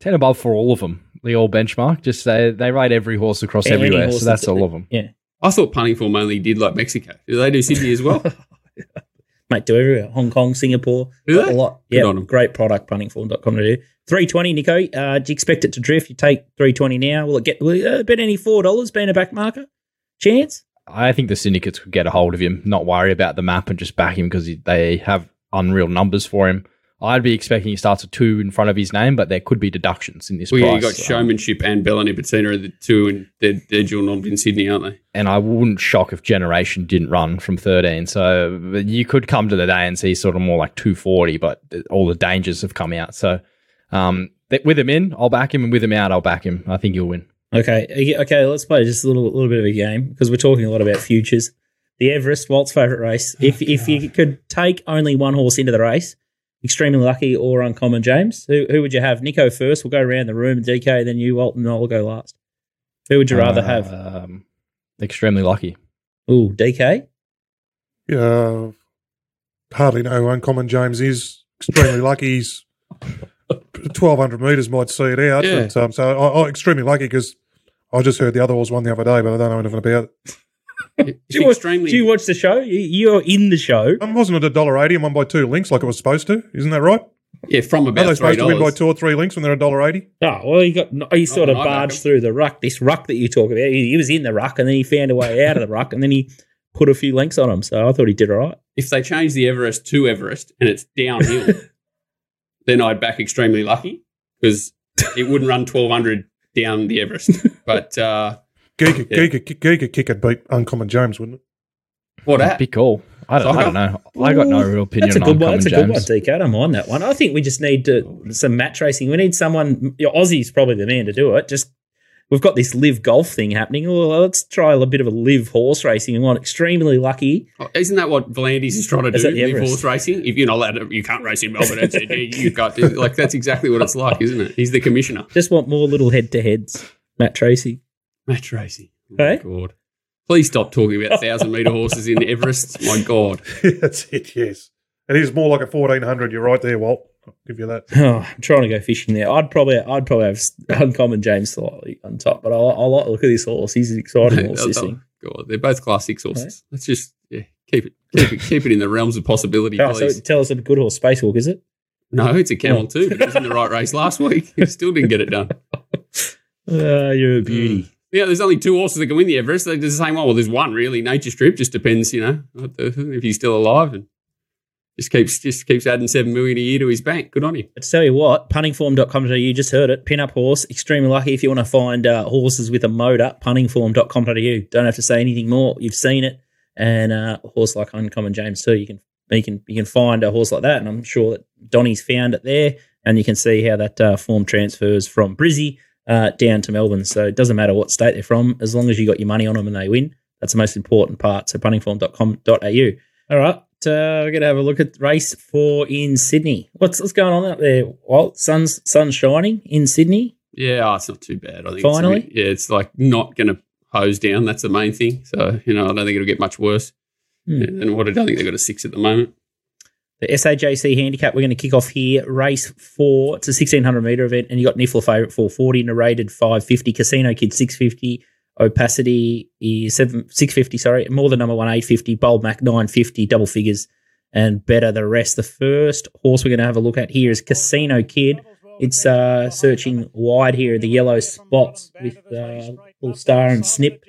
Ten above for all of them. The all benchmark. Just they they ride every horse across Any everywhere, horse so that's that's- all of them. Yeah. I thought punting form only did like Mexico. Do they do Sydney as well? Mate, do everywhere. Hong Kong, Singapore, Do a lot. Yeah, great product, puntingform.com to do. 320, Nico. Uh, do you expect it to drift? You take 320 now. Will it get, will it uh, bet any $4 being a back marker? Chance? I think the syndicates could get a hold of him, not worry about the map, and just back him because they have unreal numbers for him. I'd be expecting he starts a two in front of his name, but there could be deductions in this well, yeah, you got showmanship and Bella Nipotina are the two, and they're, they're dual nommed in Sydney, aren't they? and I wouldn't shock if Generation didn't run from 13. So but you could come to the day and see sort of more like 240, but all the dangers have come out. So um, with him in, I'll back him, and with him out, I'll back him. I think he'll win. Okay. Okay, let's play just a little little bit of a game because we're talking a lot about futures. The Everest, Walt's favourite race. If if you could take only one horse into the race, extremely lucky or uncommon, James, who, who would you have? Nico first. We'll go around the room. DK, then you, Walt, and I'll go last. Who would you rather have? Um, extremely lucky. Ooh, DK? Yeah, hardly know who Uncommon James is. Extremely lucky. He's 1,200 metres might see it out. Yeah. But, um, so I, I extremely lucky because I just heard the other horse won the other day, but I don't know anything about it. It's Do you, watch, extremely. do you watch the show? You, you're in the show. I wasn't at a dollar eighty and won by two links like it was supposed to? Isn't that right? yeah, from about. Are about they three supposed to win by two or three links when they're a dollar eighty? Oh, well, he got he sort of barged through the ruck. This ruck that you talk about, he, he was in the ruck and then he found a way out of the ruck and then he put a few links on him. So I thought he did all right. If they change the Everest to Everest and it's downhill, then I'd back extremely lucky because it wouldn't run twelve hundred down the Everest. But uh, Geek, Yeah. geek, geek, kick would beat Uncommon James, wouldn't it? what at? Big call. I don't, I don't know. I got no real opinion That's a on good one. That's a James. good one, DK. I don't mind that one. I think we just need to, some match racing. We need someone. You know, Aussie's probably the man to do it. Just we've got this live golf thing happening. Well, let's try a bit of a live horse racing. And one extremely lucky. Oh, Isn't that what V'landys is trying to Is do? Live Everest? horse racing. If you're not allowed to, you can't race in Melbourne. It's, you got to, like that's exactly what it's like, isn't it? He's the commissioner. Just want more little head to heads. Match racing. Match racing. Oh, Hey? God. Please stop talking about thousand meter horses in Everest. My God. That's it. Yes, it is more like a fourteen hundred. You're right there, Walt. I'll give you that. Oh, I'm trying to go fishing there. I'd probably, I'd probably have uncommon James slightly on top, but I, I like look at this horse. He's an exciting horse. This thing. God, they're both class six horses. Let's just yeah, keep it, keep it, keep it in the realms of possibility, Oh, so please. tell us a good horse, Spacewalk, is it? no, it's a camel Oh. too. But he was in the right race last week. He still didn't get it done. Uh, you're a beauty. Yeah, there's only two horses that can win the Everest. They're the same one. Well, there's one really. Nature Strip just depends, you know, if he's still alive and just keeps just keeps adding seven million a year to his bank. Good on to tell you what, puntingform.com.au, you just heard it. Pin up horse, extremely lucky if you want to find uh, horses with a motor, puntingform.com.au. Don't have to say anything more. You've seen it. And uh, a horse like Uncommon James too, you can you can you can find a horse like that, and I'm sure that Donny's found it there, and you can see how that uh, form transfers from Brizzy uh, down to Melbourne. So it doesn't matter what state they're from, as long as you got your money on them and they win. That's the most important part. So puntingform.com.au. All right, uh, we're gonna have a look at race four in Sydney. What's what's going on out there? Well, sun's sun's shining in Sydney. Yeah, oh, it's not too bad. I think Finally? it's, yeah, it's like not going to hose down. That's the main thing. So you know, I don't think it'll get much worse. Hmm. And what I don't think they've got a six at the moment. The SAJC handicap, we're going to kick off here. Race four, it's a 1600 metre event, and you got Niffler favourite 440, narrated 550, Casino Kid 650, Opacity is seven, 650, sorry, more than number one 850, Bold Mac 950, double figures, and better the rest. The first horse we're going to have a look at here is Casino Kid. It's uh, searching wide here, the yellow spots with uh, Full Star and Snip.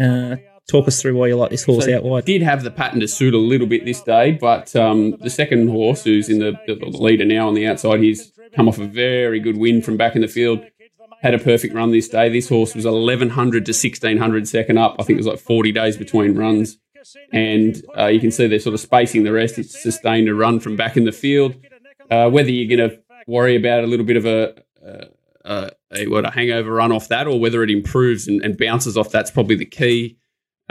Uh, talk us through why you like this horse So out wide. Did have the pattern to suit a little bit this day, but um, the second horse, who's in the, the, leader now on the outside, he's come off a very good win from back in the field. Had a perfect run this day. This horse was 1100 to 1600 second up. I think it was like 40 days between runs. And uh, you can see they're sort of spacing the rest. It's sustained a run from back in the field. Uh, whether you're going to worry about a little bit of a, uh, uh, a what a hangover run off that, or whether it improves and, and bounces off, that's probably the key.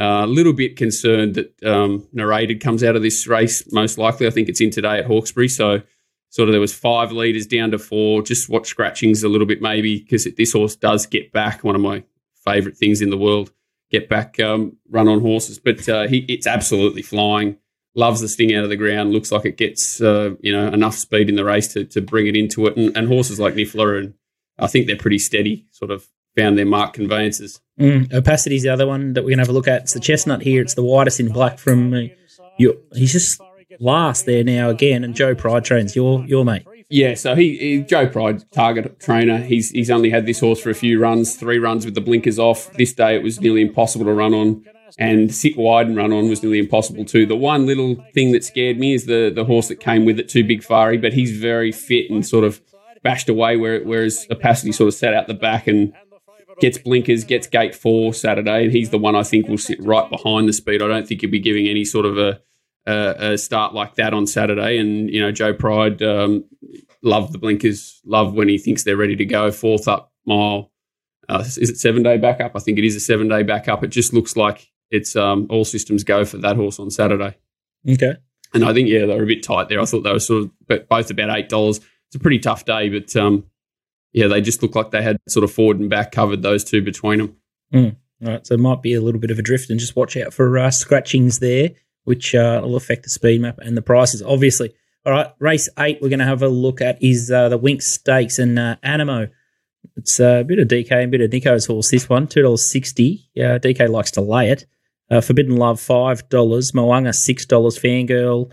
A little bit concerned that um, narrated comes out of this race. Most likely, I think it's in today at Hawkesbury. So, sort of there was five leaders down to four. Just watch scratchings a little bit, maybe because this horse does get back. One of my favourite things in the world, get back um, run on horses. But uh, he, it's absolutely flying. Loves the sting out of the ground. Looks like it gets uh, you know enough speed in the race to, to bring it into it. And, and horses like Niffler and I think they're pretty steady. Sort of found their mark conveyances. Mm, Opacity is the other one that we're going to have a look at. It's the chestnut here. It's the widest in black from me. You, he's just last there now again, and Joe Pride trains your your mate. Yeah, so he, he Joe Pride, target trainer. He's he's only had this horse for a few runs, three runs with the blinkers off. This day it was nearly impossible to run on, and sit wide and run on was nearly impossible too. The one little thing that scared me is the the horse that came with it, Too Big Fari, but he's very fit and sort of bashed away, where whereas Opacity sort of sat out the back and gets blinkers, gets gate four Saturday, and he's the one I think will sit right behind the speed. I don't think he'll be giving any sort of a a, a start like that on Saturday. And you know, Joe Pride um, love the blinkers, love when he thinks they're ready to go. Fourth up mile, uh, is it seven day backup? I think it is a seven day backup. It just looks like it's um, all systems go for that horse on Saturday. Okay. And I think yeah, they were a bit tight there. I thought they were sort of but both about eight dollars. It's a pretty tough day, but um, yeah, they just look like they had sort of forward and back covered those two between them. All right, so it might be a little bit of a drift, and just watch out for uh, scratchings there, which uh, will affect the speed map and the prices, obviously. All right, race eight we're going to have a look at is uh, the Winx Stakes and uh, Anamoe. It's uh, a bit of DK and a bit of Nico's horse. This one, two dollars sixty. Yeah, DK likes to lay it. Uh, Forbidden Love five dollars. Mo'unga six dollars. Fangirl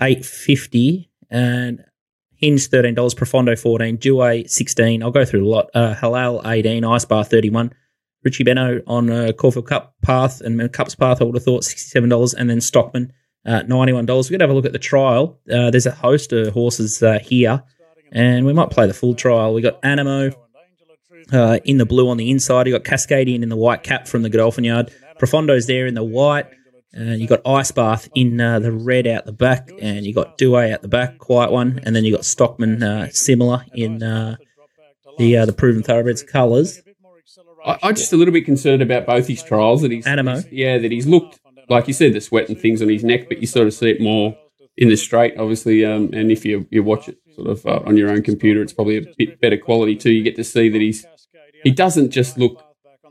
eight fifty. And Hinge thirteen dollars. Profondo fourteen. Due sixteen. I'll go through a lot. Uh, Hilal eighteen. Ice Bar thirty one. Richie Beno on uh, Caulfield Cup path and Cups path. I would have thought sixty seven dollars. And then Stockman uh, ninety one dollars. We're gonna have a look at the trial. Uh, there's a host of horses uh, here, and we might play the full trial. We got Anamoe uh, in the blue on the inside. You got Cascadian in the white cap from the Godolphin Yard. Profondo's there in the white. And you got Icebath in uh, the red out the back, and you got Douay out the back, quiet one, and then you got Stockman uh, similar in uh, the uh, the proven thoroughbreds colours. I, I'm just a little bit concerned about both his trials. That he's Anamoe. he's- yeah, that he's looked like you said the sweat and things on his neck, but you sort of see it more in the straight, obviously. Um, and if you you watch it sort of uh, on your own computer, it's probably a bit better quality too. You get to see that he's he doesn't just look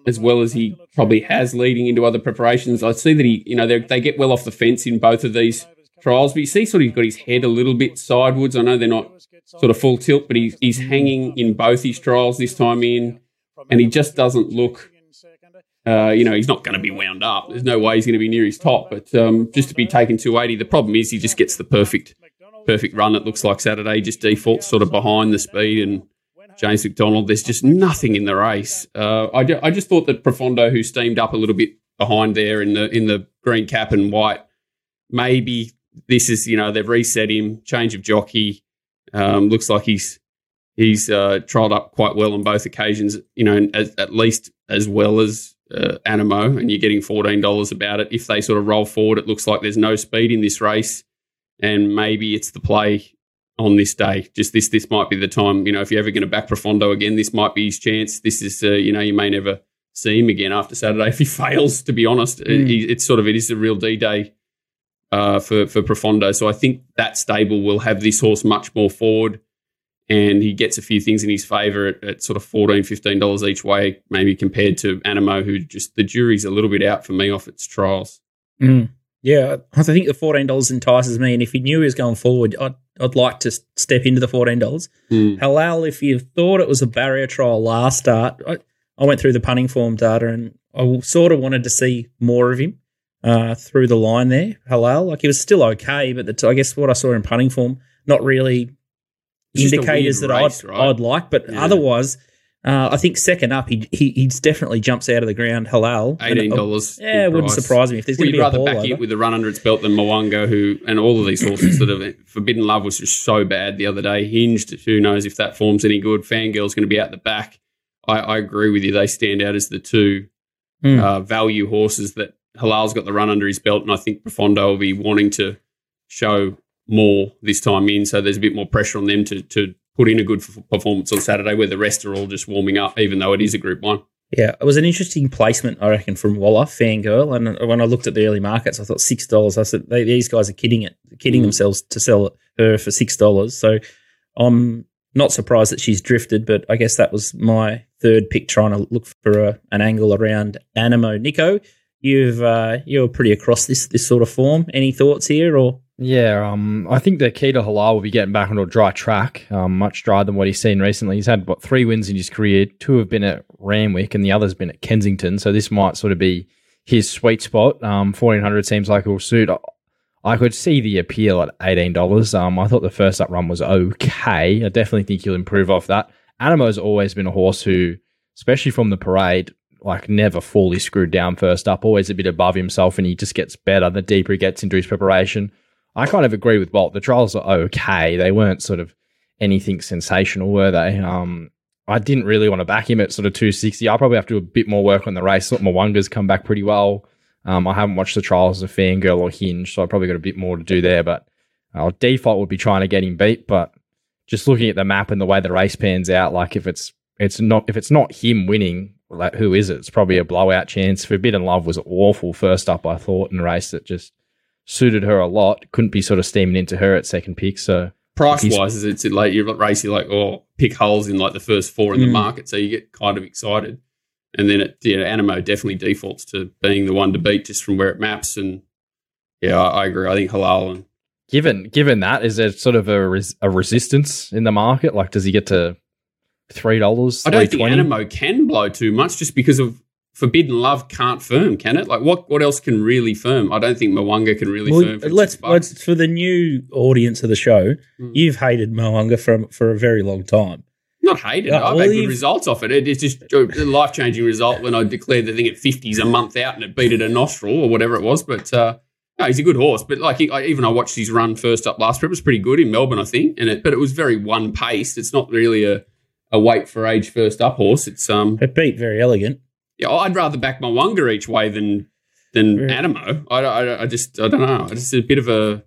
as well as he probably has leading into other preparations. I see that he, you know, they get well off the fence in both of these trials, but you see sort of he's got his head a little bit sidewards. I know they're not sort of full tilt, but he's he's hanging in both his trials this time in, and he just doesn't look. Uh, you know, he's not going to be wound up. There's no way he's going to be near his top. But um, just to be taken 280, the problem is he just gets the perfect, perfect run. It looks like Saturday. He just defaults sort of behind the speed and James McDonald. There's just nothing in the race. Uh, I, ju- I just thought that Profondo, who steamed up a little bit behind there in the in the green cap and white, maybe this is you know they've reset him, change of jockey. Um, looks like he's he's uh, trialled up quite well on both occasions. You know, as, at least as well as uh, Anamoe, and you're getting fourteen dollars about it. If they sort of roll forward, it looks like there's no speed in this race, and maybe it's the play on this day. Just this this might be the time. You know, if you're ever going to back Profondo again, this might be his chance. This is uh, you know you may never see him again after Saturday if he fails. To be honest, Mm. He- it's sort of it is a real D day. Uh, for for Profondo, so I think that stable will have this horse much more forward, and he gets a few things in his favour at, at sort of 14 dollars each way, maybe compared to Anamoe, who just the jury's a little bit out for me off its trials. Mm. Yeah, I think the fourteen dollars entices me, and if he knew he was going forward, I'd I'd like to step into the fourteen dollars. Hmm. Hilal, if you thought it was a barrier trial last start, I, I went through the punting form data, and I sort of wanted to see more of him uh, through the line there. Hilal, like he was still okay, but the, I guess what I saw in punting form, not really It's indicators that race, I'd, right? I'd like, but Yeah. otherwise, uh, I think second up, he, he he's definitely jumps out of the ground. Hilal, Eighteen uh, dollars. Yeah, it wouldn't surprise me if there's going to be a rather back it with a run under its belt than Mo'unga, who and all of these horses that have Forbidden Love was just so bad the other day. Hinged, who knows if that form's any good. Fangirl's going to be out the back. I, I agree with you. They stand out as the two Hmm. uh, value horses that Hilal's got the run under his belt, and I think Profondo will be wanting to show more this time in. So there's a bit more pressure on them to to put in a good f- performance on Saturday, where the rest are all just warming up, even though it is a Group One. Yeah, it was an interesting placement, I reckon, from Waller, Fangirl. And when I looked at the early markets, I thought six dollars. I said they, these guys are kidding it, kidding Mm. themselves to sell her for six dollars. So I'm not surprised that she's drifted, but I guess that was my third pick, trying to look for a, an angle around Anamoe. Nico, you've uh, you're pretty across this this sort of form. Any thoughts here, or Yeah, um, I think the key to Hilal will be getting back onto a dry track, um, much drier than what he's seen recently. He's had what three wins in his career. Two have been at Randwick, and the other's been at Kensington. So this might sort of be his sweet spot. Um, fourteen hundred seems like it will suit. I could see the appeal at eighteen dollars. Um, I thought the first up run was okay. I definitely think he'll improve off that. Anamoe's always been a horse who, especially from the parade, like never fully screwed down first up. Always a bit above himself, and he just gets better the deeper he gets into his preparation. I kind of agree with Walt. The trials are okay. They weren't sort of anything sensational, were they? Um, I didn't really want to back him at sort of 260. I'll probably have to do a bit more work on the race. Thought Mo'unga's come back pretty well. Um, I haven't watched the trials of Fangirl or Hinge, so I probably got a bit more to do there. But our default would be trying to get him beat. But just looking at the map and the way the race pans out, like if it's it's not if it's not him winning, like who is it? It's probably a blowout chance. Forbidden Love was awful first up, I thought, in a race that just suited her a lot. Couldn't be sort of steaming into her at second pick. So price wise, is it's like you're racing like oh pick holes in like the first four in the Mm. market, so you get kind of excited, and then it yeah, Anamoe definitely defaults to being the one to beat just from where it maps, and yeah, I, I agree. I think Hilal and given given that, is there sort of a res- a resistance in the market? Like, does he get to three dollars? I don't think Anamoe can blow too much just because of Forbidden Love can't firm, can it? Like what what else can really firm? I don't think Mo'unga can really Well, firm. For let's let's for the new audience of the show. Mm. You've hated Mo'unga for for a very long time. Not hated. Yeah, I've well, had good you've- results off it. it. It's just a life changing result when I declared the thing at 50s a month out and it beat at a nostril or whatever it was. But uh, no, he's a good horse. But like he, I, even I watched his run first up last trip. It was pretty good in Melbourne, I think. And it, but it was very one paced. It's not really a, a weight for age first up horse. It's um It beat very elegant. Yeah. I'd rather back my Wonga each way than than Very- Anamoe. I, I, I just I don't know. It's just a bit of a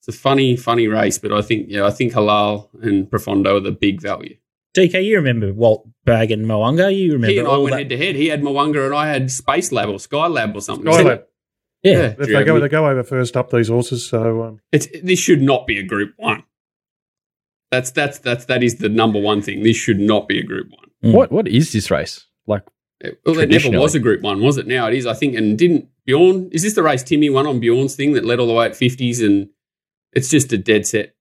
it's a funny funny race. But I think yeah I think Hilal and Profondo are the big value. DK, you remember Walt Bag and Mo'unga? You remember He and I all went that? head to head. He had Mo'unga and I had Space Lab or Sky Lab or something. Skylab. yeah. If they go, they go over first up these horses. So um, It's, this should not be a Group One. That's that's that's that is the number one thing. This should not be a Group One. Mm. What what is this race like? It- well, it never was a Group One, was it? Now it is, I think. And didn't Bjorn? Is this the race Timmy won on Bjorn's thing that led all the way at fifties? And it's just a dead set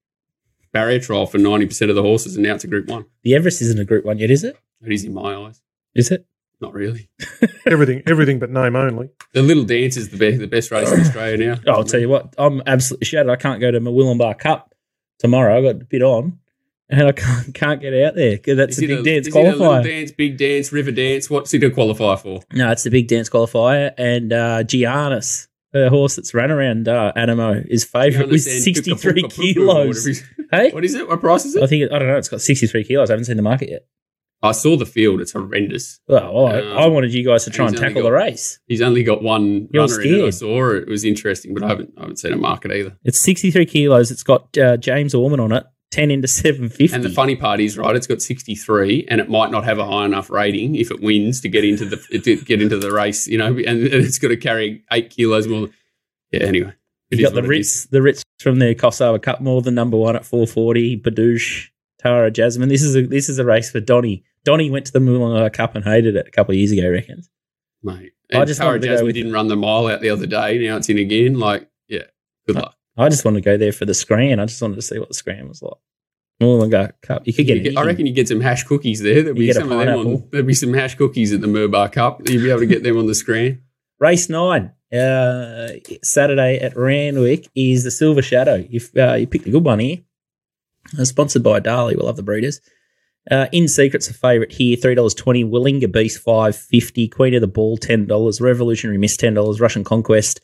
barrier trial for ninety percent of the horses, and now it's a Group One. The Everest isn't a Group One yet, is it? It is in my eyes. Is it? Not really. everything, everything but name only. The Little Dance is the best, the best race in Australia now. Oh, I'll tell you what, I'm absolutely shattered. I can't go to my Willumbar Cup tomorrow. I've got a bit on, and I can't can't get out there 'cause that's Is a big a, dance is it a little qualifier. dance, big dance, river dance? What's it to qualify for? No, it's the big dance qualifier, and uh, Giannis, the horse that's run around uh, Anamoe, is favourite with 63 puka puka puka or kilos. Hey, What is it? What price is it? I it? think I don't know. It's got 63 kilos. I haven't seen the market yet. I saw the field. It's horrendous. Well, I- Um, I wanted you guys to try and tackle got- the race. He's only got one You're runner in it. I saw it. It was interesting, but I haven't I haven't seen a market either. It's 63 kilos. It's got uh, James Orman on it, 10 into 750. And the funny part is, right, it's got 63 and it might not have a high enough rating if it wins to get into the to get into the race, you know, and, and it's got to carry 8 kilos more. Yeah, anyway. You got the it. Ritz, the Ritz from the Kosovo Cup more than number one at 440. Badouche, Tara Jasmine. This is a this is a race for Donny. Donny went to the Moulin Cup and hated it a couple of years ago, I reckon. mate. I just Tara wanted to go Jasmine didn't run the mile out the other day. Now it's in again. Like, yeah, good luck. I just wanted to go there for the scran. I just wanted to see what the scran was like. God, cup. You could get, You get- I reckon you get some hash cookies there. There'll You be some of them on. There'll be some hash cookies at the Murbar Cup. You'll be able to get them on the screen. Race nine, uh, Saturday at Randwick is the Silver Shadow. You've uh, you picked a good one here. Uh, sponsored by Darley. We love the breeders. Uh, in secret's a favourite here. Three dollars twenty. Willinga Beast five fifty. Queen of the Ball ten dollars. Revolutionary Miss ten dollars. Russian Conquest.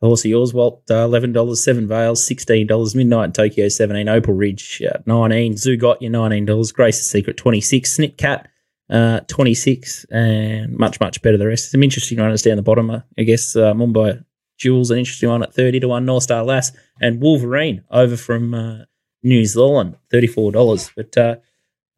Horse of yours, Walt, uh, eleven dollars. Seven Vales, sixteen dollars. Midnight in Tokyo, seventeen. Opal Ridge, uh, nineteen. Zoo got you nineteen dollars. Grace's Secret, twenty six. Snip Cat, uh, 26 and much, much better the rest. Some interesting runners down the bottom. uh, I guess uh, Mumbai Jules, an interesting one at 30 to 1, North Star Lass, and Wolverine over from uh, New Zealand, $34. But uh,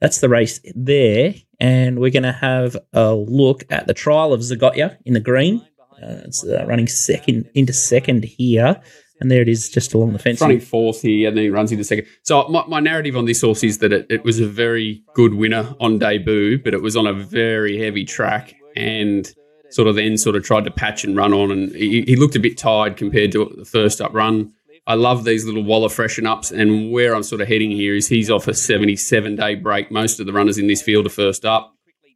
that's the race there. And we're going to have a look at the trial of Zougotcha in the green. Uh, it's uh, running second into second here. And there it is, just along the fence. Running fourth here, and then he runs into second. So my, my narrative on this horse is that it, it was a very good winner on debut, but it was on a very heavy track, and sort of then sort of tried to patch and run on, and he, he looked a bit tired compared to the first up run. I love these little Waller freshen ups, and where I'm sort of heading here is he's off a 77 day break. Most of the runners in this field are first up,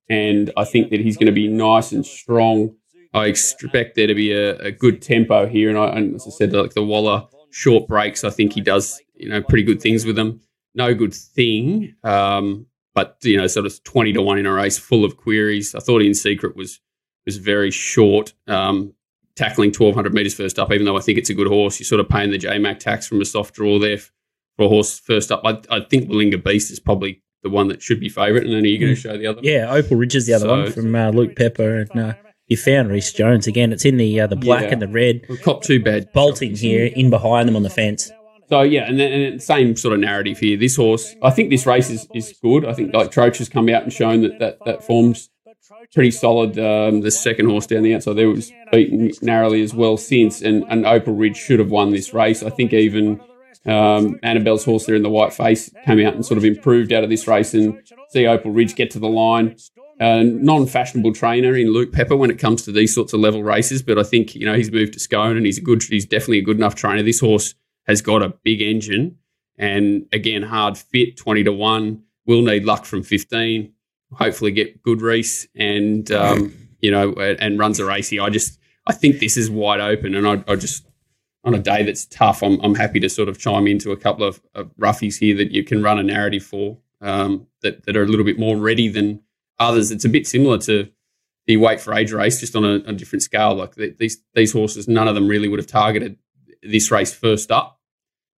and I think that he's going to be nice and strong. I expect there to be a, a good tempo here, and, I, and as I said, like the Waller short breaks, I think he does you know pretty good things with them. No good thing, um, but you know, sort of twenty to one in a race full of queries. I thought In Secret was was very short, um, tackling twelve hundred meters first up. Even though I think it's a good horse, you're sort of paying the JMac tax from a soft draw there for a horse first up. I, I think Willinga Beast is probably the one that should be favourite, and then are you going to show the other? Yeah, Opal Ridge is the other So- one from uh, Luke Pepper. And uh, you found Reese Jones again. It's in the uh, the black Yeah. and the red. Cop two bad bolting here in behind them on the fence. So yeah, and then and same sort of narrative here. This horse, I think this race is, is good. I think like Troach has come out and shown that that, that form's pretty solid. Um, the second horse down the outside there was beaten narrowly as well since, and, and Opal Ridge should have won this race. I think even um, Annabelle's horse there in the white face came out and sort of improved out of this race, and see Opal Ridge get to the line. Uh, non-fashionable trainer in Luke Pepper when it comes to these sorts of level races, but I think you know he's moved to Scone and he's a good. He's definitely a good enough trainer. This horse has got a big engine and again hard fit 20 to 1 will need luck from 15 hopefully get good race and um, you know and runs a race i just i think this is wide open and i, I just on a day that's tough I'm, I'm happy to sort of chime into a couple of, of roughies here that you can run a narrative for um, that, that are a little bit more ready than others it's a bit similar to the weight for age race just on a, a different scale like th- these these horses none of them really would have targeted this race first up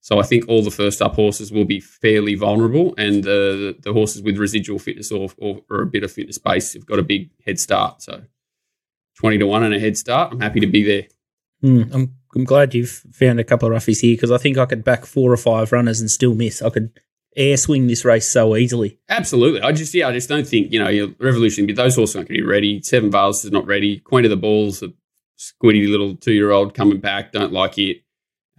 so I think all the first up horses will be fairly vulnerable, and the the horses with residual fitness or, or, or a bit of fitness base have got a big head start. So twenty to one and a head start. I'm happy to be there. Hmm, I'm I'm glad you've found a couple of roughies here because I think I could back four or five runners and still miss. I could air swing this race so easily. Absolutely. I just yeah, I just don't think you know your revolution. Those horses aren't going to be ready. Seven Vales is not ready. Queen of the Balls, a squiddy little two year old coming back. Don't like it.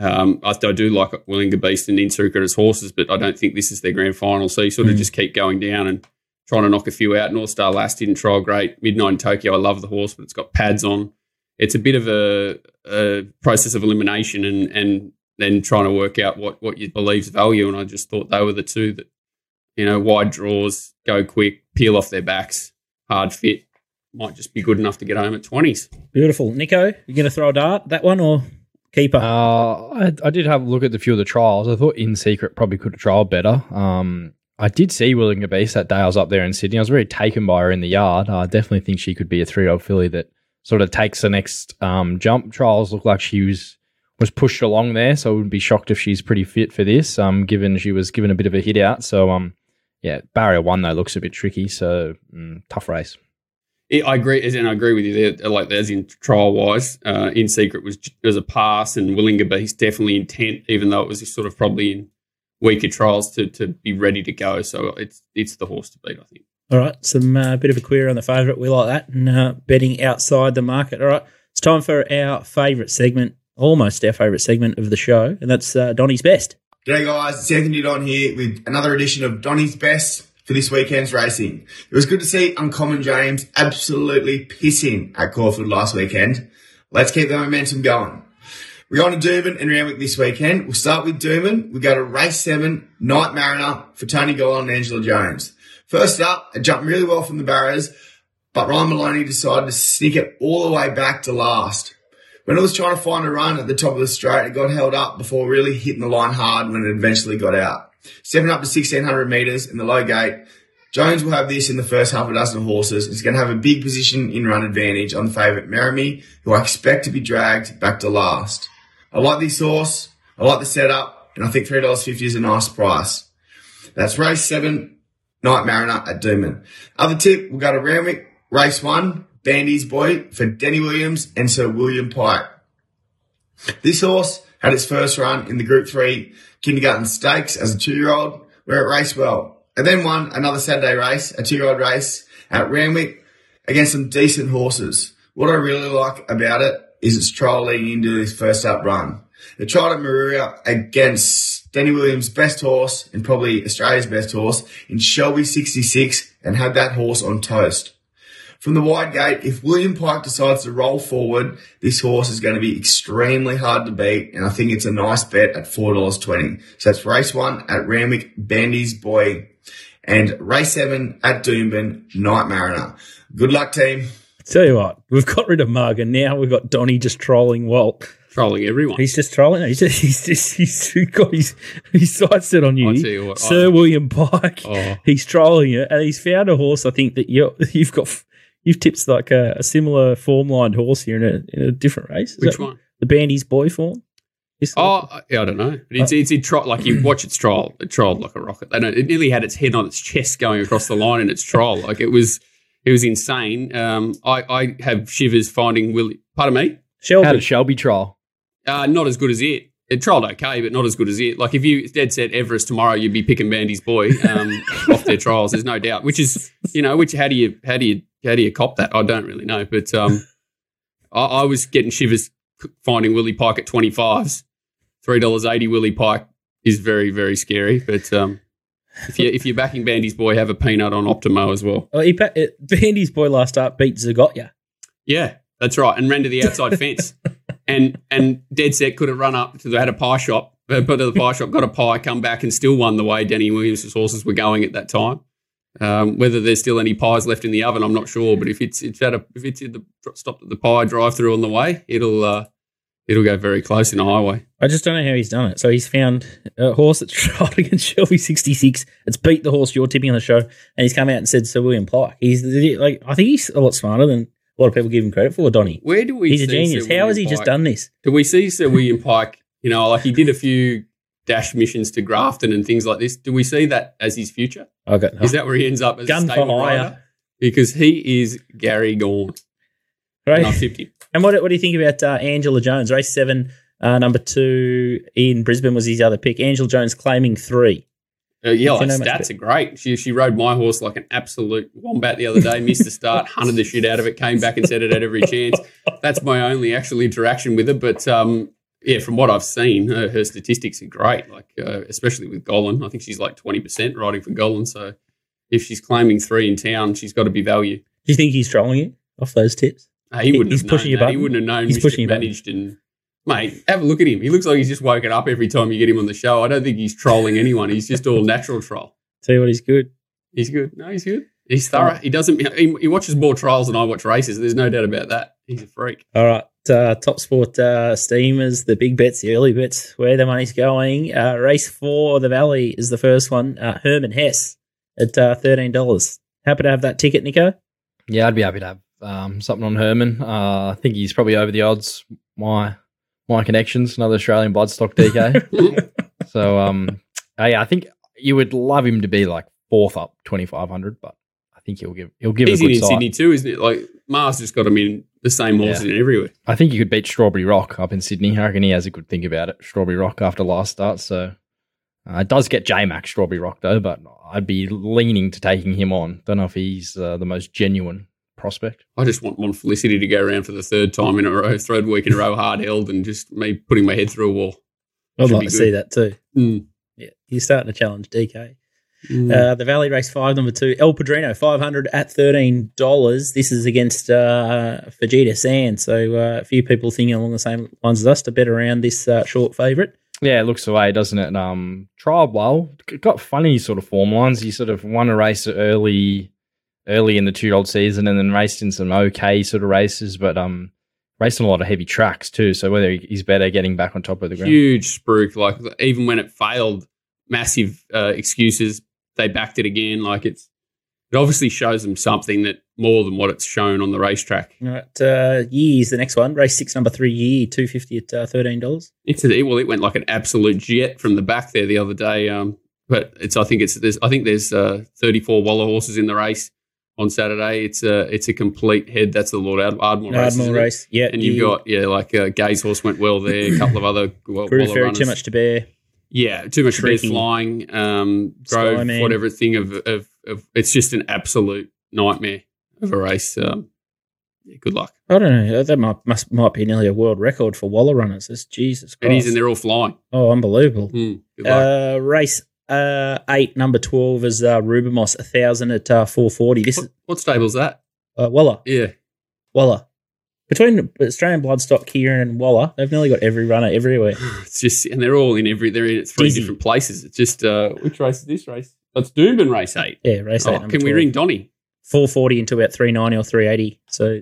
Um, I, I do like Willinga Beast and Insuka as horses, but I don't think this is their grand final. So you sort of Mm. just keep going down and trying to knock a few out. North Star Lass didn't trial great. Midnight in Tokyo, I love the horse, but it's got pads on. It's a bit of a, a process of elimination and and then trying to work out what what you believe's value. And I just thought they were the two that you know wide draws, go quick, peel off their backs, hard fit. Might just be good enough to get home at twenties. Beautiful, Nico. You going to throw a dart that one or keeper? Uh, I, I did have a look at the few of the trials. I thought In Secret probably could have trialed better. Um, I did see Willinga Beast that day I was up there in Sydney. I was very taken by her in the yard. I definitely think she could be a three year old filly that sort of takes the next um, jump. Trials look like she was was pushed along there, so I wouldn't be shocked if she's pretty fit for this. Um, given she was given a bit of a hit out. So um, yeah, barrier one though looks a bit tricky. So mm, tough race. Yeah, I agree, and I agree with you there. Like as in trial wise, uh, in secret was was a pass, and Willinga Beast definitely intent, even though it was sort of probably in weaker trials to to be ready to go. So it's it's the horse to beat, I think. All right, some uh, bit of a query on the favourite. We like that, and uh, betting outside the market. All right, it's time for our favourite segment, almost our favourite segment of the show, and that's uh, Donny's best. G'day guys, it's Anthony Don here with another edition of Donny's Best. for this weekend's racing. It was good to see Uncommon James absolutely pissing at Caulfield last weekend. Let's keep the momentum going. We're on to Doomben and Randwick this weekend. We'll start with Doomben. We go to race seven, Night Mariner for Tony Gollan and Angela Jones. First up, it jumped really well from the barriers, but Ryan Maloney decided to sneak it all the way back to last. When it was trying to find a run at the top of the straight, it got held up before really hitting the line hard when it eventually got out. Seven up to 1600 metres in the low gate, Jones will have this in the first half a dozen horses. He's going to have a big position in run advantage on the favourite Merrimee, who I expect to be dragged back to last. I like this horse. I like the setup, and I think $3.50 is a nice price. That's race seven, Night Mariner at Doomben. Other tip, we'll go to Randwick, race one, Bandy's Boy for Denny Williams and Sir William Pike. This horse had its first run in the Group 3 Kindergarten Stakes as a two-year-old, where it raced well. And then won another Saturday race, a two-year-old race at Randwick against some decent horses. What I really like about it is its trial leading into this first up run. It tried at Moruya against Denny Williams' best horse and probably Australia's best horse in Shelby 66 and had that horse on toast. From the wide gate, if William Pike decides to roll forward, this horse is going to be extremely hard to beat, and I think it's a nice bet at $4.20. So that's race one at Randwick, Bandy's Boy, and race seven at Doomben, Night Mariner. Good luck, team. Tell you what, we've got rid of Mug, and now we've got Donny just trolling Walt. Trolling everyone. He's just trolling. He's just he's just he's got his his sights set on you, I tell you what, Sir I- William Pike. Oh. He's trolling you, and he's found a horse. I think that you you've got you've tipped like a, a similar form lined horse here in a in a different race. Is Which that one? The Bandy's boy form. This- Oh, yeah, I don't know. But it's it's it tri- like you watch its trial. It trialed like a rocket. They don't, it nearly had its head on its chest going across the line in its trial. Like it was, it was insane. Um, I I have shivers finding Willie. Pardon me. How Shelby. did Shelby trial? Uh, not as good as it. It trialled okay, but not as good as it. Like if you dead set Everest tomorrow, you'd be picking Bandy's boy um, off their trials. There's no doubt. Which is, you know, which how do you how do you how do you cop that? I don't really know, but um, I, I was getting shivers finding Willie Pike at twenty fives. Three dollars eighty Willie Pike is very very scary. But um, if you if you're backing Bandy's boy, have a peanut on Optimo as well. Oh, he, uh, Bandy's boy last up beat Zougotcha. Yeah, that's right, and ran to the outside fence, and and dead set could have run up to they had a pie shop, uh, put to the pie shop, got a pie, come back, and still won the way Denny Williams' horses were going at that time. Um, whether there's still any pies left in the oven, I'm not sure, but if it's it's at a if it's the stopped at the pie drive through on the way, it'll uh, it'll go very close in a highway. I just don't know how he's done it. So he's found a horse that's tried against Shelby 66. It's beat the horse you're tipping on the show, and he's come out and said Sir William Pike. He's like, I think he's a lot smarter than a lot of people give him credit for, Donny. Where do we? He's a genius. Sir How has he William just done this? Do we see Sir William Pike? You know, like he did a few dash missions to Grafton and things like this. Do we see that as his future? Okay, Is that where he ends up as Gun a for stable hire. rider? Because he is Gary Gorn. And I right. tipped him. And what, what do you think about uh, Angela Jones? Race seven, uh, number two in Brisbane was his other pick. Angela Jones claiming three. Uh, yeah, If like stats are great. She she rode my horse like an absolute wombat the other day. Missed the start, hunted the shit out of it, came back and said it at every chance. That's my only actual interaction with her. But um, yeah, from what I've seen, her, her statistics are great. Like uh, especially with Gollan, I think she's like twenty percent riding for Gollan. So if she's claiming three in town, she's got to be value. Do you think he's trolling you off those tips? Uh, he wouldn't He's have pushing known your that. He wouldn't have known He's Mischief pushing managed and mate, have a look at him. He looks like he's just woken up every time you get him on the show. I don't think he's trolling anyone. He's just all natural troll. Tell you what, he's good. He's good. No, he's good. He's thorough. He doesn't. He, he watches more trials than I watch races. There's no doubt about that. He's a freak. All right. Uh, top sport uh, steamers, the big bets, the early bets, where the money's going. Uh, race four, the Valley is the first one. Uh, Herman Hess at uh, $13. Happy to have that ticket, Nico. Yeah, I'd be happy to have um, something on Herman. Uh, I think he's probably over the odds. My my connections, another Australian bloodstock DK. so um, yeah, I think you would love him to be like fourth up twenty five hundred, but think he'll give he'll give He's a in, good in sight. Sydney too, isn't it? Like Mars just got him in the same horses in everywhere. I think you could beat Strawberry Rock up in Sydney. I reckon he has a good think about it. Strawberry Rock after last start, so uh, it does get J Max Strawberry Rock though, but I'd be leaning to taking him on. Don't know if he's uh, the most genuine prospect. I just want Mon Felicity to go around for the third time in a row, third week in a row, hard held, and just me putting my head through a wall. I'd Should like to good. see that too. Mm. Yeah, he's starting to challenge DK. Uh, the Valley Race 5, number 2, El Padrino, 500 at $13. This is against uh, Fujisan. So uh, a few people thinking along the same lines as us to bet around this uh, short favourite. Yeah, it looks the way, doesn't it? Um, trial well, got funny sort of form lines. He sort of won a race early, early in the two year old season, and then raced in some okay sort of races, but um, raced on a lot of heavy tracks too. So whether he's better getting back on top of the ground. Huge spruik. Like even when it failed, massive uh, excuses. They backed it again. Like it's it obviously shows them something that more than what it's shown on the racetrack. All right, uh, years, the next one, race 6, number 3, year, 250 at uh, $13. It's a, well, it went like an absolute jet from the back there the other day. Um, but it's I think it's there's I think there's uh, 34 Waller horses in the race on Saturday. It's a it's a complete head. That's the Lord Ard- Ardmore race. Ardmore race, yeah. And you've got yeah, like uh, Gay's horse went well there. A couple of other well, Waller Ferry, runners. too much to bear. Yeah, too much Tricky. flying. Um, Grove, Skyman. whatever thing of, of of it's just an absolute nightmare of a race. Um, yeah, good luck. I don't know. That might must might be nearly a world record for Waller runners. That's Jesus It is, Christ. and they're all flying. oh, unbelievable. Mm, good luck. Uh, race uh, eight, number twelve is uh, a thousand at uh, four forty. This what, is what stable's that? uh, Waller. Yeah, Waller. Between Australian Bloodstock, Ciaron, and Waller, they've nearly got every runner everywhere. it's just, and they're all in every. They're in three Dizzy. different places. It's just uh, which race is this race? Oh, it's Doomben race eight. Yeah, race eight. Oh, number can we ring Donny? four forty into about three ninety or three eighty? So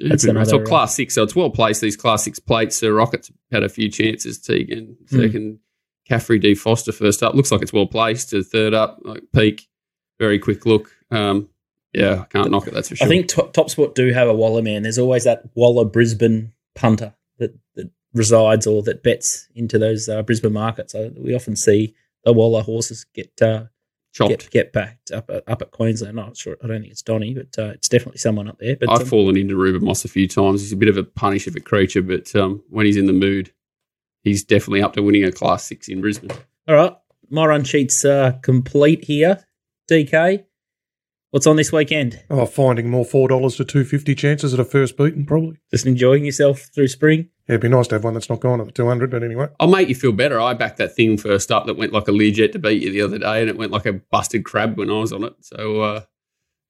That's Doomben race. another, Or class six. So it's well placed. These class six plates. So Rockets had a few chances. Tegan Hmm. second. Caffrey D Foster first up. Looks like it's well placed. To third up, like peak. Very quick look. Um, yeah, I can't knock it. That's for sure. I think Top, Top Sport do have a Waller man. There's always that Waller Brisbane punter that, that resides or that bets into those uh, Brisbane markets. So we often see the Waller horses get uh, chopped. get get backed up at, up at Queensland. I'm not sure. I don't think it's Donny, but uh, it's definitely someone up there. But I've um, fallen into Ruben Moss a few times. He's a bit of a punish of a creature, but um, when he's in the mood, he's definitely up to winning a class six in Brisbane. all right, my run sheet's uh, complete here. DK, what's on this weekend? Oh, finding more four dollars to two fifty chances at a first beaten, probably. Just enjoying yourself through spring. Yeah, it'd be nice to have one that's not gone at the two hundred, but anyway. I'll make you feel better. I backed that thing first up that went like a Learjet to beat you the other day, and it went like a busted crab when I was on it. So, uh,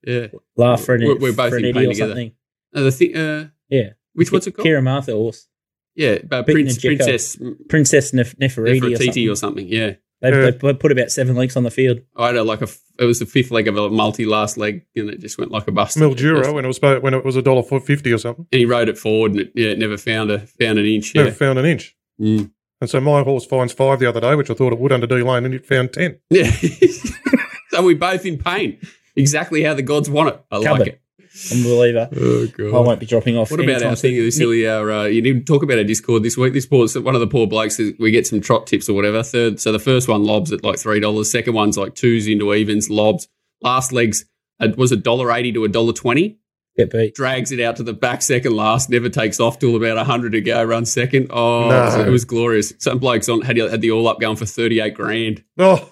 yeah. Laugh for an, We're- we're both for in Eddie pain or together. Uh, the thing, uh, Yeah. which what's it called? Kira Martha horse. Yeah, uh, Beating Prince. Princess Princess Nef- Nefertiti or something. or something. Yeah, They, Yeah. they put about seven links on the field. I had a, like a. It was the fifth leg of a multi last leg, and it just went like a bust. Mildura when it was when it was a dollar fifty or something. and he rode it forward, and it, yeah, it never found a found an inch. Never Yeah, found an inch. Mm. And so my horse finds five the other day, which I thought it would under D lane, and it found ten. yeah. so we both in pain. Exactly how the gods want it. I like it. Unbeliever. Oh I won't be dropping off. What about anytime our thing? soon. This silly, our uh, you need to talk about our Discord this week. This poor, one of the poor blokes. We get some trot tips or whatever. Third, so the first one lobs at like three dollars. Second one's like twos into evens, lobs. Last legs it was a dollar eighty to a dollar twenty. Get beat. Drags it out to the back second last. Never takes off till about hundred to go. Runs second. Oh, No. it, was, it was glorious. Some blokes on had had the all up going for thirty eight grand. Oh,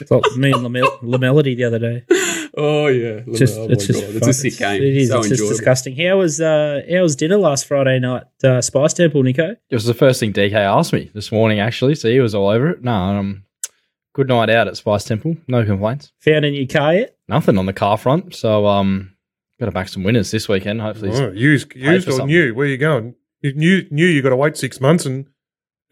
It's like me and Lamel- Lamelody the other day. Oh yeah, It's just, oh, it's just God. it's a sick game. It is. so it's just disgusting. How was uh, how was dinner last Friday night? Uh, Spice Temple, Nico. It was the first thing DK asked me this morning, actually. So he was all over it. No, um, good night out at Spice Temple. No complaints. Found a new car yet? Nothing on the car front. So um, got to back some winners this weekend. Hopefully, oh used, used or something. new? Where you going? You knew, knew you got to wait six months, and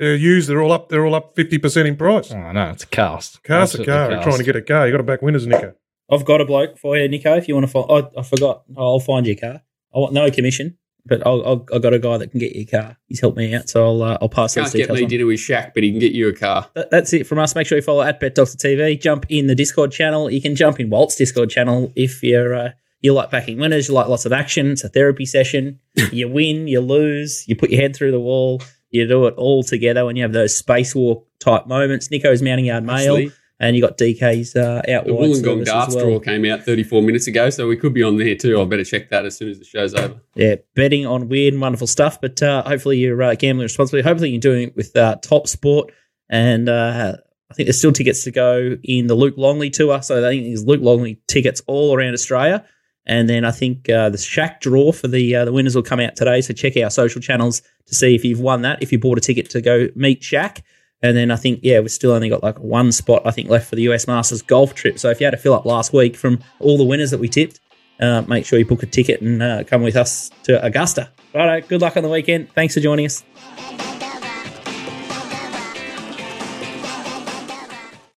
uh, used they're all up. They're all up fifty percent in price. oh no, it's a cast. Cast a Absolutely car. You're trying to get a car. You got to back winners, Nico. I've got a bloke for you, Nico. If you want to find, oh, I forgot. I'll find your car. I want no commission, but I'll, I'll, I've got a guy that can get you a car. He's helped me out, so I'll uh, I'll pass Can't those get details on. dinner with Shaq, but he can get you a car. That- that's it from us. Make sure you follow at BetDoctor.tv. Jump in the Discord channel. You can jump in Walt's Discord channel if you're uh, you like backing winners. You like lots of action. It's a therapy session. you win, you lose, you put your head through the wall. You do it all together when you have those space spacewalk type moments. Nico's mounting yard mail, and you got DK's uh, out the wide Wollongong darts well. draw came out 34 minutes ago, so we could be on there too. I better check that as soon as the show's over. Yeah, betting on weird and wonderful stuff. But uh, hopefully you're uh, gambling responsibly. Hopefully you're doing it with uh, Top Sport. And uh, I think there's still tickets to go in the Luke Longley tour. So I think there's Luke Longley tickets all around Australia. And then I think uh, the Shaq draw for the uh, the winners will come out today. So check our social channels to see if you've won that. If you bought a ticket to go meet Shaq, And then I think, yeah, we've still only got like one spot, I think, left for the US Masters golf trip. So if you had to fill up last week from all the winners that we tipped, uh, make sure you book a ticket and uh, come with us to Augusta. Righto, good luck on the weekend. Thanks for joining us.